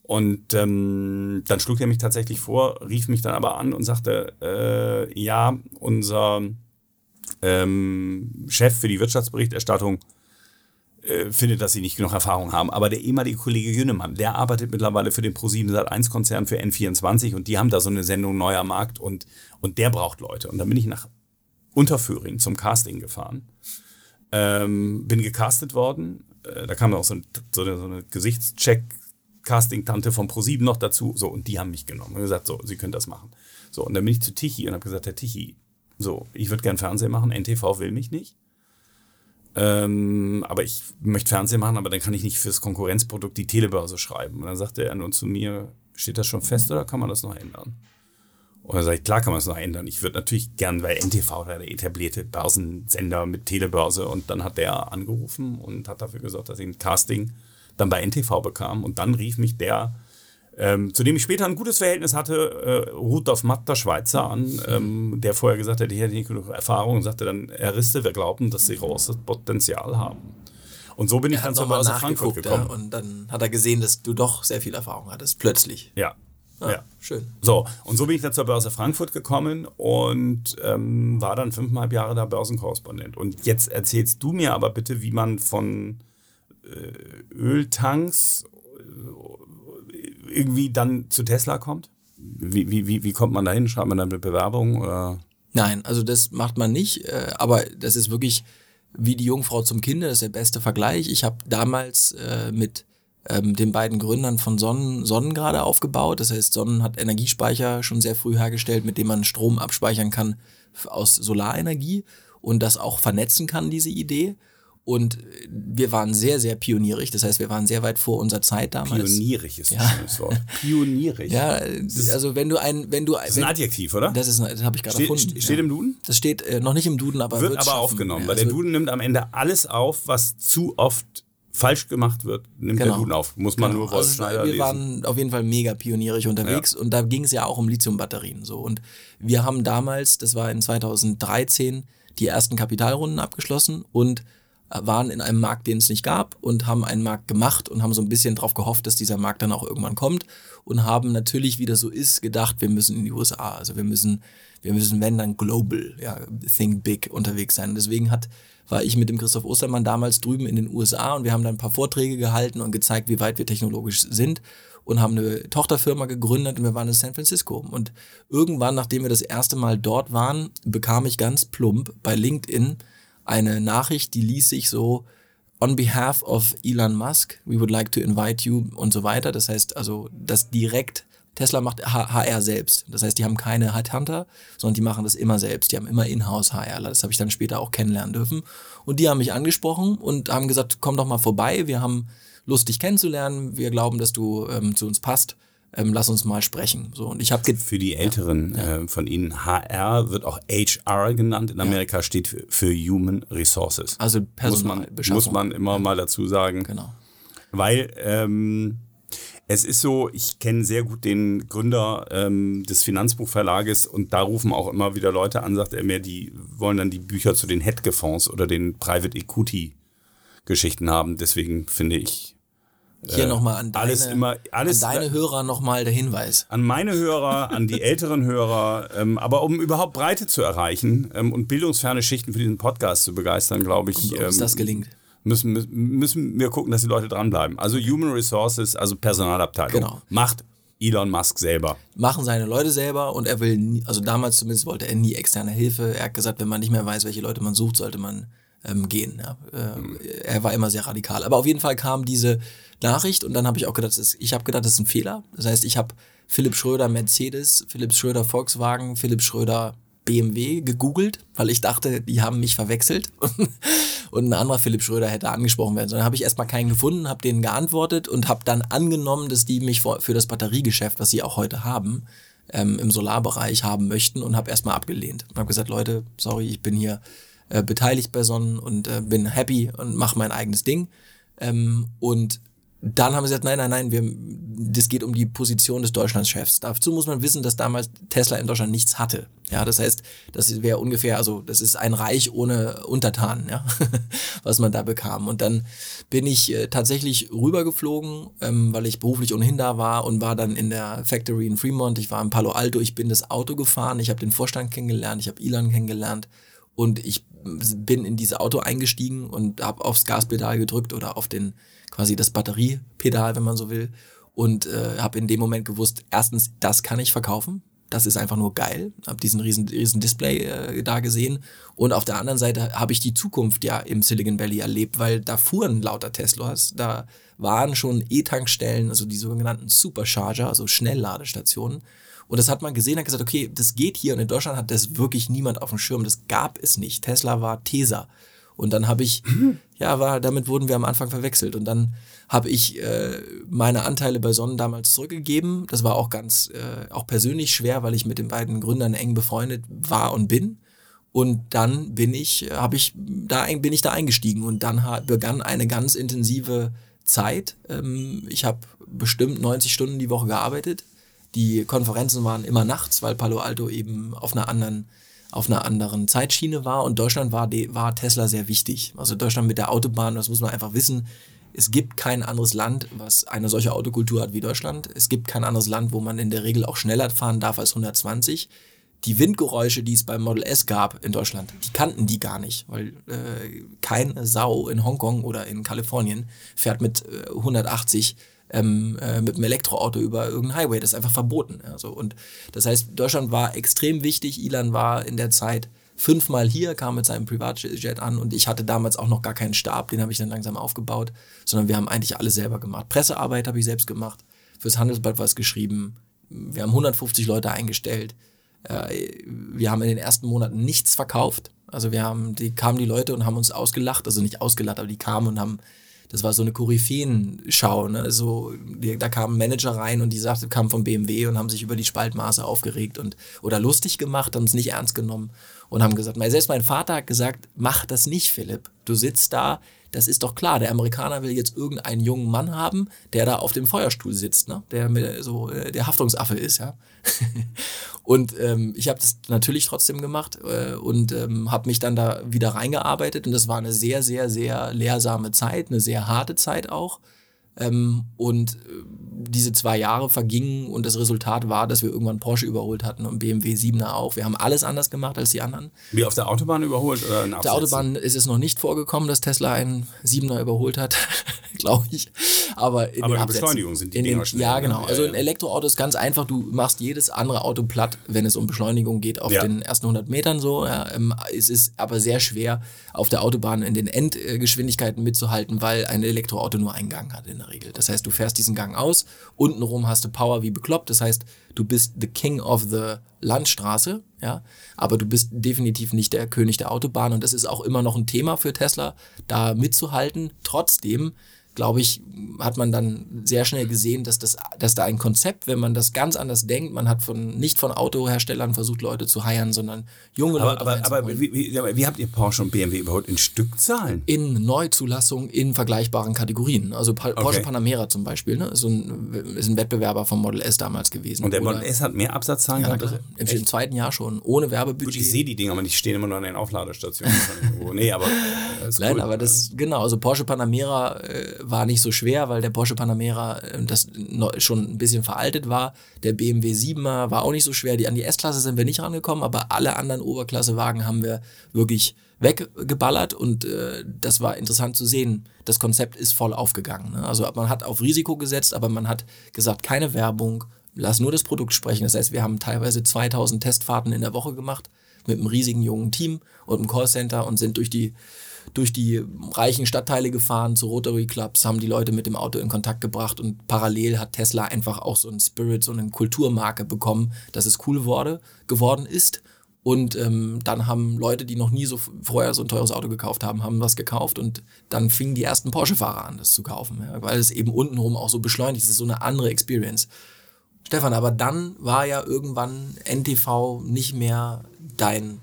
Und ähm, dann schlug er mich tatsächlich vor, rief mich dann aber an und sagte, äh, ja, unser ähm, Chef für die Wirtschaftsberichterstattung äh, findet, dass sie nicht genug Erfahrung haben. Aber der ehemalige Kollege Jünemann, der arbeitet mittlerweile für den Pro7 Sat1 Konzern für N24 und die haben da so eine Sendung Neuer Markt und, und der braucht Leute. Und dann bin ich nach Unterföhring zum Casting gefahren. Ähm, bin gecastet worden. Äh, da kam auch so, ein, so eine, so eine Gesichtscheck Casting-Tante vom Pro7 noch dazu. So, und die haben mich genommen und gesagt, so, sie können das machen. So, und dann bin ich zu Tichy und habe gesagt, Herr Tichy, so, ich würde gern Fernsehen machen, NTV will mich nicht. Ähm, aber ich möchte Fernsehen machen, aber dann kann ich nicht fürs Konkurrenzprodukt die Telebörse schreiben. Und dann sagte er nur zu mir, steht das schon fest oder kann man das noch ändern? Und dann sage ich, klar kann man es noch ändern. Ich würde natürlich gern, weil NTV der etablierte Börsensender mit Telebörse und dann hat der angerufen und hat dafür gesorgt, dass ich ein Casting dann bei NTV bekam. Und dann rief mich der ähm, zu dem ich später ein gutes Verhältnis hatte, äh, Rudolf Matt, der Schweizer, an, ähm, der vorher gesagt hat, ich hätte nicht genug Erfahrung und sagte dann, Herr Riste, wir glauben, dass Sie großes Potenzial haben. Und so bin ich dann zur Börse Frankfurt gekommen. Ja, und dann hat er gesehen, dass du doch sehr viel Erfahrung hattest, plötzlich. Ja. Ah, ja. Schön. So, und so bin ich dann zur Börse Frankfurt gekommen und ähm, war dann fünfeinhalb Jahre da Börsenkorrespondent. Und jetzt erzählst du mir aber bitte, wie man von äh, Öltanks irgendwie dann zu Tesla kommt? Wie, wie, wie, kommt man da hin? Schreibt man dann eine Bewerbung? Oder? Nein, also das macht man nicht, äh, aber das ist wirklich wie die Jungfrau zum Kinder, das ist der beste Vergleich. Ich habe damals äh, mit ähm, den beiden Gründern von Sonnen Sonnengrade aufgebaut. Das heißt, Sonnen hat Energiespeicher schon sehr früh hergestellt, mit dem man Strom abspeichern kann aus Solarenergie und das auch vernetzen kann, diese Idee. Und wir waren sehr, sehr pionierig. Das heißt, wir waren sehr weit vor unserer Zeit damals. Pionierig ist ein ja. schönes Wort. Pionierig. Ja, also wenn du ein, wenn du. Das ist ein Adjektiv, oder? Das ist, das habe ich gerade erfunden. Steht ja. im Duden? Das steht äh, noch nicht im Duden, aber wird, wird aber schaffen. aufgenommen, ja, weil der Duden nimmt am Ende alles auf, was zu oft falsch gemacht wird, nimmt genau. der Duden auf. Muss man genau. nur Wolf also, Schneider Wir lesen. waren auf jeden Fall mega pionierig unterwegs ja. und da ging es ja auch um Lithiumbatterien so und wir haben damals, das war in 2013, die ersten Kapitalrunden abgeschlossen und äh, waren in einem Markt, den es nicht gab und haben einen Markt gemacht und haben so ein bisschen darauf gehofft, dass dieser Markt dann auch irgendwann kommt und haben natürlich, wie das so ist, gedacht, wir müssen in die USA, also wir müssen, wir müssen, wenn dann global, ja, think big unterwegs sein. Und deswegen hat war ich mit dem Christoph Ostermann damals drüben in den USA und wir haben dann ein paar Vorträge gehalten und gezeigt, wie weit wir technologisch sind und haben eine Tochterfirma gegründet und wir waren in San Francisco. Und irgendwann, nachdem wir das erste Mal dort waren, bekam ich ganz plump bei LinkedIn eine Nachricht, die ließ sich so on behalf of Elon Musk, we would like to invite you und so weiter. Das heißt also, dass direkt Tesla macht HR selbst. Das heißt, die haben keine Headhunter, sondern die machen das immer selbst. Die haben immer Inhouse HR. Das habe ich dann später auch kennenlernen dürfen. Und die haben mich angesprochen und haben gesagt, komm doch mal vorbei. Wir haben Lust, dich kennenzulernen. Wir glauben, dass du ähm, zu uns passt. Ähm, lass uns mal sprechen. So und ich habe für die Älteren ja, äh, von Ihnen HR wird auch HR genannt. In Amerika ja. steht für, Human Resources. Also Personal muss man, muss man immer ja. mal dazu sagen. Genau. Weil ähm, es ist so, ich kenne sehr gut den Gründer ähm, des Finanzbuchverlages und da rufen auch immer wieder Leute an, sagt er mir, die wollen dann die Bücher zu den Hedgefonds oder den Private Equity Geschichten haben. Deswegen finde ich hier äh, nochmal an deine, alles immer, alles, an deine Hörer nochmal der Hinweis. An meine Hörer, an die älteren Hörer, ähm, aber um überhaupt Breite zu erreichen ähm, und bildungsferne Schichten für diesen Podcast zu begeistern, glaube ich. Ähm, das gelingt müssen, müssen wir gucken, dass die Leute dranbleiben. Also Human Resources, also Personalabteilung, genau. macht Elon Musk selber. Machen seine Leute selber und er will, nie, also damals zumindest wollte er nie externe Hilfe. Er hat gesagt, wenn man nicht mehr weiß, welche Leute man sucht, sollte man ähm, gehen. Ja. Äh. Er war immer sehr radikal. Aber auf jeden Fall kam diese Nachricht und dann habe ich auch gedacht, ist, ich habe gedacht, das ist ein Fehler. Das heißt, ich habe Philipp Schröder Mercedes, Philipp Schröder Volkswagen, Philipp Schröder BMW gegoogelt, weil ich dachte, die haben mich verwechselt und ein anderer Philipp Schröder hätte angesprochen werden sollen. Dann habe ich erstmal keinen gefunden, habe denen geantwortet und habe dann angenommen, dass die mich für das Batteriegeschäft, was sie auch heute haben, ähm, im Solarbereich haben möchten und habe erstmal abgelehnt. Und habe gesagt, Leute, sorry, ich bin hier äh, beteiligt bei Sonnen und äh, bin happy und mache mein eigenes Ding. Ähm, und dann haben sie gesagt, nein, nein, nein, wir, das geht um die Position des Deutschlandchefs. Dazu muss man wissen, dass damals Tesla in Deutschland nichts hatte. Ja, das heißt, das wäre ungefähr, also das ist ein Reich ohne Untertanen, ja, was man da bekam. Und dann bin ich äh, tatsächlich rübergeflogen, ähm, weil ich beruflich ohnehin da war und war dann in der Factory in Fremont. Ich war in Palo Alto, ich bin das Auto gefahren, ich habe den Vorstand kennengelernt, ich habe Elon kennengelernt und ich bin in dieses Auto eingestiegen und habe aufs Gaspedal gedrückt oder auf den quasi das Batteriepedal, wenn man so will. Und äh, habe in dem Moment gewusst, erstens, das kann ich verkaufen. Das ist einfach nur geil. Habe diesen riesen, riesen Display äh, da gesehen. Und auf der anderen Seite habe ich die Zukunft ja im Silicon Valley erlebt, weil da fuhren lauter Teslas. Da waren schon E-Tankstellen, also die sogenannten Supercharger, also Schnellladestationen. Und das hat man gesehen, hat gesagt, okay, das geht hier und in Deutschland hat das wirklich niemand auf dem Schirm. Das gab es nicht. Tesla war Tesa. Und dann habe ich, mhm. ja, war, damit wurden wir am Anfang verwechselt. Und dann habe ich äh, meine Anteile bei Sonnen damals zurückgegeben. Das war auch ganz, äh, auch persönlich schwer, weil ich mit den beiden Gründern eng befreundet war und bin. Und dann bin ich, habe ich, da bin ich da eingestiegen und dann begann eine ganz intensive Zeit. Ähm, ich habe bestimmt 90 Stunden die Woche gearbeitet. Die Konferenzen waren immer nachts, weil Palo Alto eben auf einer anderen auf einer anderen Zeitschiene war und Deutschland war, war Tesla sehr wichtig. Also Deutschland mit der Autobahn, das muss man einfach wissen. Es gibt kein anderes Land, was eine solche Autokultur hat wie Deutschland. Es gibt kein anderes Land, wo man in der Regel auch schneller fahren darf als 120. Die Windgeräusche, die es beim Model S gab in Deutschland, die kannten die gar nicht, weil äh, keine Sau in Hongkong oder in Kalifornien fährt mit äh, 180 ähm, äh, mit einem Elektroauto über irgendeinen Highway. Das ist einfach verboten. Also, und das heißt, Deutschland war extrem wichtig. Ilan war in der Zeit fünfmal hier, kam mit seinem Privatjet an und ich hatte damals auch noch gar keinen Stab, den habe ich dann langsam aufgebaut, sondern wir haben eigentlich alles selber gemacht. Pressearbeit habe ich selbst gemacht, fürs Handelsblatt was geschrieben, wir haben 150 Leute eingestellt, äh, wir haben in den ersten Monaten nichts verkauft, Also wir haben, die kamen die Leute und haben uns ausgelacht, also nicht ausgelacht, aber die kamen und haben, das war so eine Koryphäen-Schau, ne? Die, da kamen Manager rein und die sagte, kamen vom BMW und haben sich über die Spaltmaße aufgeregt und oder lustig gemacht, haben es nicht ernst genommen und haben gesagt, selbst mein Vater hat gesagt, mach das nicht, Philipp. Du sitzt da, das ist doch klar, der Amerikaner will jetzt irgendeinen jungen Mann haben, der da auf dem Feuerstuhl sitzt, ne? der so äh, der Haftungsaffe ist, ja. und ähm, ich habe das natürlich trotzdem gemacht äh, und ähm, habe mich dann da wieder reingearbeitet und das war eine sehr, sehr, sehr lehrsame Zeit, eine sehr harte Zeit auch. Ähm, und äh, diese zwei Jahre vergingen und das Resultat war, dass wir irgendwann Porsche überholt hatten und BMW 7er auch. Wir haben alles anders gemacht als die anderen. Wie auf der Autobahn überholt oder in Auf der Autobahn ist es noch nicht vorgekommen, dass Tesla einen 7er überholt hat, glaube ich. Aber in Aber in Beschleunigung sind die Dinger den, schnell. Ja, ne? genau. Also ein Elektroauto ist ganz einfach. Du machst jedes andere Auto platt, wenn es um Beschleunigung geht, auf ja. den ersten 100 Metern so. Ja, ähm, es ist aber sehr schwer, auf der Autobahn in den Endgeschwindigkeiten mitzuhalten, weil ein Elektroauto nur einen Gang hat in der Regel. Das heißt, du fährst diesen Gang aus, untenrum hast du Power wie bekloppt. Das heißt, du bist the king of the Landstraße, ja, aber du bist definitiv nicht der König der Autobahn und das ist auch immer noch ein Thema für Tesla, da mitzuhalten. Trotzdem glaube ich, hat man dann sehr schnell gesehen, dass, das, dass da ein Konzept, wenn man das ganz anders denkt, man hat von, nicht von Autoherstellern versucht, Leute zu heiern, sondern junge aber, Leute. Aber, aber wie, wie, wie, habt ihr Porsche und BMW überhaupt in Stückzahlen? In Neuzulassung in vergleichbaren Kategorien. Also pa okay. Porsche Panamera zum Beispiel, ne? ist, ein, ist ein Wettbewerber vom Model S damals gewesen. Und der Model S hat mehr Absatzzahlen ja, gehabt? Im, Im zweiten Jahr schon, ohne Werbebudget. Gut, ich sehe die Dinger, aber die stehen immer nur an den Aufladestationen. nee, aber. Nein, aber das, genau, also Porsche Panamera äh, war nicht so schwer, weil der Porsche Panamera äh, das schon ein bisschen veraltet war. Der BMW 7er war auch nicht so schwer. Die, an die S-Klasse sind wir nicht rangekommen, aber alle anderen Oberklassewagen haben wir wirklich weggeballert und äh, das war interessant zu sehen. Das Konzept ist voll aufgegangen. Ne? Also man hat auf Risiko gesetzt, aber man hat gesagt, keine Werbung, lass nur das Produkt sprechen. Das heißt, wir haben teilweise 2000 Testfahrten in der Woche gemacht mit einem riesigen jungen Team und einem Callcenter und sind durch die durch die reichen Stadtteile gefahren zu Rotary Clubs, haben die Leute mit dem Auto in Kontakt gebracht und parallel hat Tesla einfach auch so ein Spirit, so eine Kulturmarke bekommen, dass es cool wurde, geworden ist. Und ähm, dann haben Leute, die noch nie so vorher so ein teures Auto gekauft haben, haben was gekauft und dann fingen die ersten Porsche-Fahrer an, das zu kaufen, ja, weil es eben untenrum auch so beschleunigt ist. Das ist so eine andere Experience. Stefan, aber dann war ja irgendwann NTV nicht mehr dein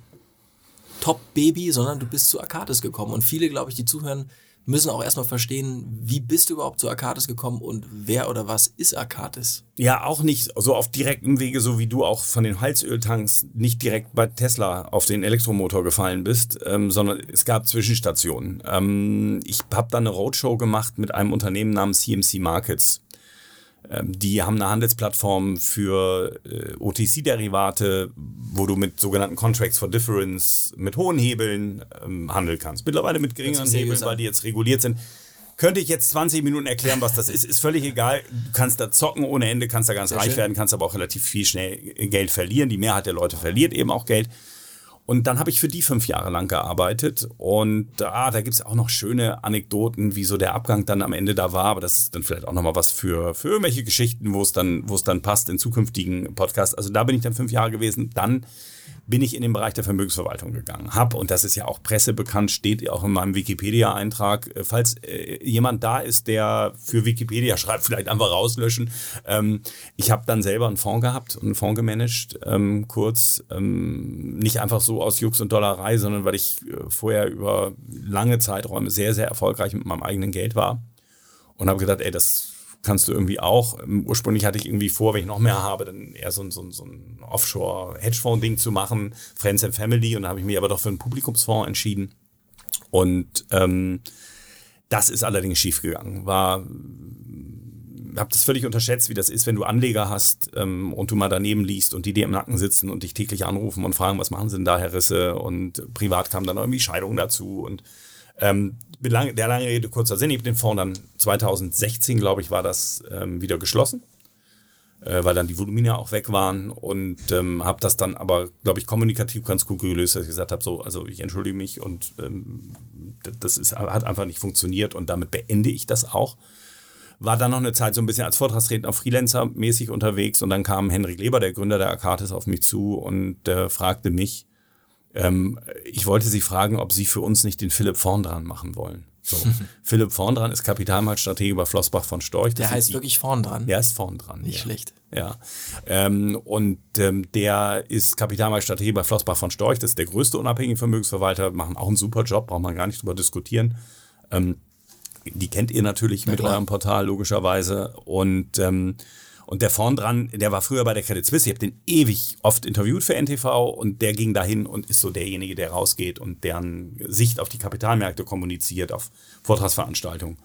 Top-Baby, sondern du bist zu Arcades gekommen. Und viele, glaube ich, die zuhören, müssen auch erstmal verstehen, wie bist du überhaupt zu Arcades gekommen und wer oder was ist Arcades? Ja, auch nicht so auf direktem Wege, so wie du auch von den Heizöltanks nicht direkt bei Tesla auf den Elektromotor gefallen bist, ähm, sondern es gab Zwischenstationen. Ähm, ich habe dann eine Roadshow gemacht mit einem Unternehmen namens CMC Markets. Ähm, die haben eine Handelsplattform für äh, OTC-Derivate, wo du mit sogenannten Contracts for Difference mit hohen Hebeln ähm, handeln kannst. Mittlerweile mit geringeren Hebeln, weil die jetzt reguliert sind. Könnte ich jetzt 20 Minuten erklären, was das ist, ist völlig egal. Du kannst da zocken ohne Ende, kannst da ganz Sehr reich schön. werden, kannst aber auch relativ viel schnell Geld verlieren. Die Mehrheit der Leute verliert eben auch Geld. Und dann habe ich für die fünf Jahre lang gearbeitet. Und ah, da gibt es auch noch schöne Anekdoten, wie so der Abgang dann am Ende da war. Aber das ist dann vielleicht auch nochmal was für, für irgendwelche Geschichten, wo es dann, wo es dann passt in zukünftigen Podcasts. Also da bin ich dann fünf Jahre gewesen. Dann bin ich in den Bereich der Vermögensverwaltung gegangen. Hab, und das ist ja auch pressebekannt, steht auch in meinem Wikipedia-Eintrag, äh, falls äh, jemand da ist, der für Wikipedia schreibt, vielleicht einfach rauslöschen. Ähm, ich habe dann selber einen Fonds gehabt und einen Fonds gemanagt, ähm, kurz. Ähm, nicht einfach so aus Jux und Dollerei, sondern weil ich äh, vorher über lange Zeiträume sehr, sehr erfolgreich mit meinem eigenen Geld war. Und habe gedacht, ey, das kannst du irgendwie auch. Ähm, ursprünglich hatte ich irgendwie vor, wenn ich noch mehr habe, dann eher so ein, so ein, so ein Offshore-Hedgefonds-Ding zu machen, Friends and Family. Und dann habe ich mich aber doch für einen Publikumsfonds entschieden. Und ähm, das ist allerdings schiefgegangen. War habe das völlig unterschätzt, wie das ist, wenn du Anleger hast ähm, und du mal daneben liegst und die dir im Nacken sitzen und dich täglich anrufen und fragen, was machen sie denn da, Herr Risse? Und privat kam dann irgendwie Scheidung dazu und ähm, der lange Rede, kurzer Sinn, ich habe den Fonds dann 2016, glaube ich, war das ähm, wieder geschlossen, äh, weil dann die Volumina auch weg waren und ähm, habe das dann aber, glaube ich, kommunikativ ganz gut gelöst, dass ich gesagt habe, so, also ich entschuldige mich und ähm, das ist, hat einfach nicht funktioniert und damit beende ich das auch. War dann noch eine Zeit so ein bisschen als Vortragsredner Freelancer-mäßig unterwegs und dann kam Henrik Leber, der Gründer der Akatis, auf mich zu und äh, fragte mich, Ähm, ich wollte Sie fragen, ob Sie für uns nicht den Philipp vorn dran machen wollen. So. Philipp vorn dran ist Kapitalmarktstratege bei Flossbach von Storch. Der heißt wirklich vorn dran. Der ist vorn dran. Nicht ja. schlecht. Ja. Ähm, und ähm, der ist Kapitalmarktstratege bei Flossbach von Storch. Das ist der größte unabhängige Vermögensverwalter. Machen auch einen super Job, braucht man gar nicht drüber diskutieren. Ähm, die kennt ihr natürlich Na mit klar. eurem Portal, logischerweise. Und ähm, und der vorn dran, der war früher bei der Credit Suisse. Ich habe den ewig oft interviewt für NTV und der ging dahin und ist so derjenige, der rausgeht und deren Sicht auf die Kapitalmärkte kommuniziert, auf Vortragsveranstaltungen.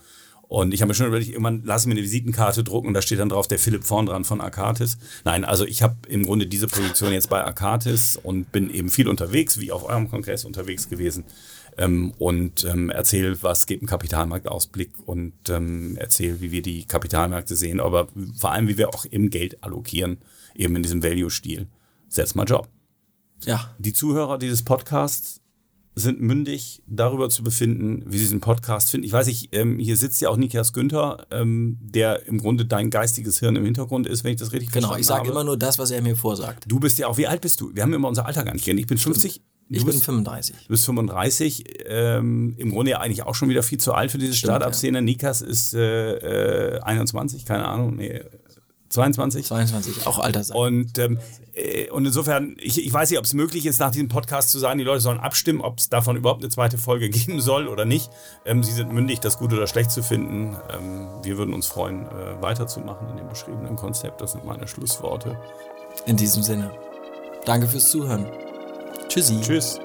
Und ich habe mir schon überlegt, irgendwann lass mir eine Visitenkarte drucken und da steht dann drauf der Philipp vorn dran von Akatis. Nein, also ich habe im Grunde diese Position jetzt bei Akatis und bin eben viel unterwegs, wie auf eurem Kongress unterwegs gewesen ähm, und ähm, erzähle, was geht ein Kapitalmarktausblick und ähm, erzähle, wie wir die Kapitalmärkte sehen, aber vor allem, wie wir auch eben Geld allokieren, eben in diesem Value-Stil. That's my job. Ja. Die Zuhörer dieses Podcasts sind mündig, darüber zu befinden, wie sie diesen Podcast finden. Ich weiß nicht, ähm, hier sitzt ja auch Nikias Günther, ähm, der im Grunde dein geistiges Hirn im Hintergrund ist, wenn ich das richtig genau, verstanden habe. Genau, ich sage immer nur das, was er mir vorsagt. Du bist ja auch, wie alt bist du? Wir haben immer unser Alter gar nicht kennen. Ich bin 50. Ich bin 35. Du bist 35. Ähm, Im Grunde ja eigentlich auch schon wieder viel zu alt für diese Startup-Szene. Ja. Nikas ist äh, äh, 21, keine Ahnung. Nee, 22? 22, auch Alter sein. Und, ähm, äh, und insofern, ich, ich weiß nicht, ob es möglich ist, nach diesem Podcast zu sagen, die Leute sollen abstimmen, ob es davon überhaupt eine zweite Folge geben soll oder nicht. Ähm, sie sind mündig, das gut oder schlecht zu finden. Ähm, wir würden uns freuen, äh, weiterzumachen in dem beschriebenen Konzept. Das sind meine Schlussworte. In diesem Sinne. Danke fürs Zuhören. Tschüssi. Tschüss.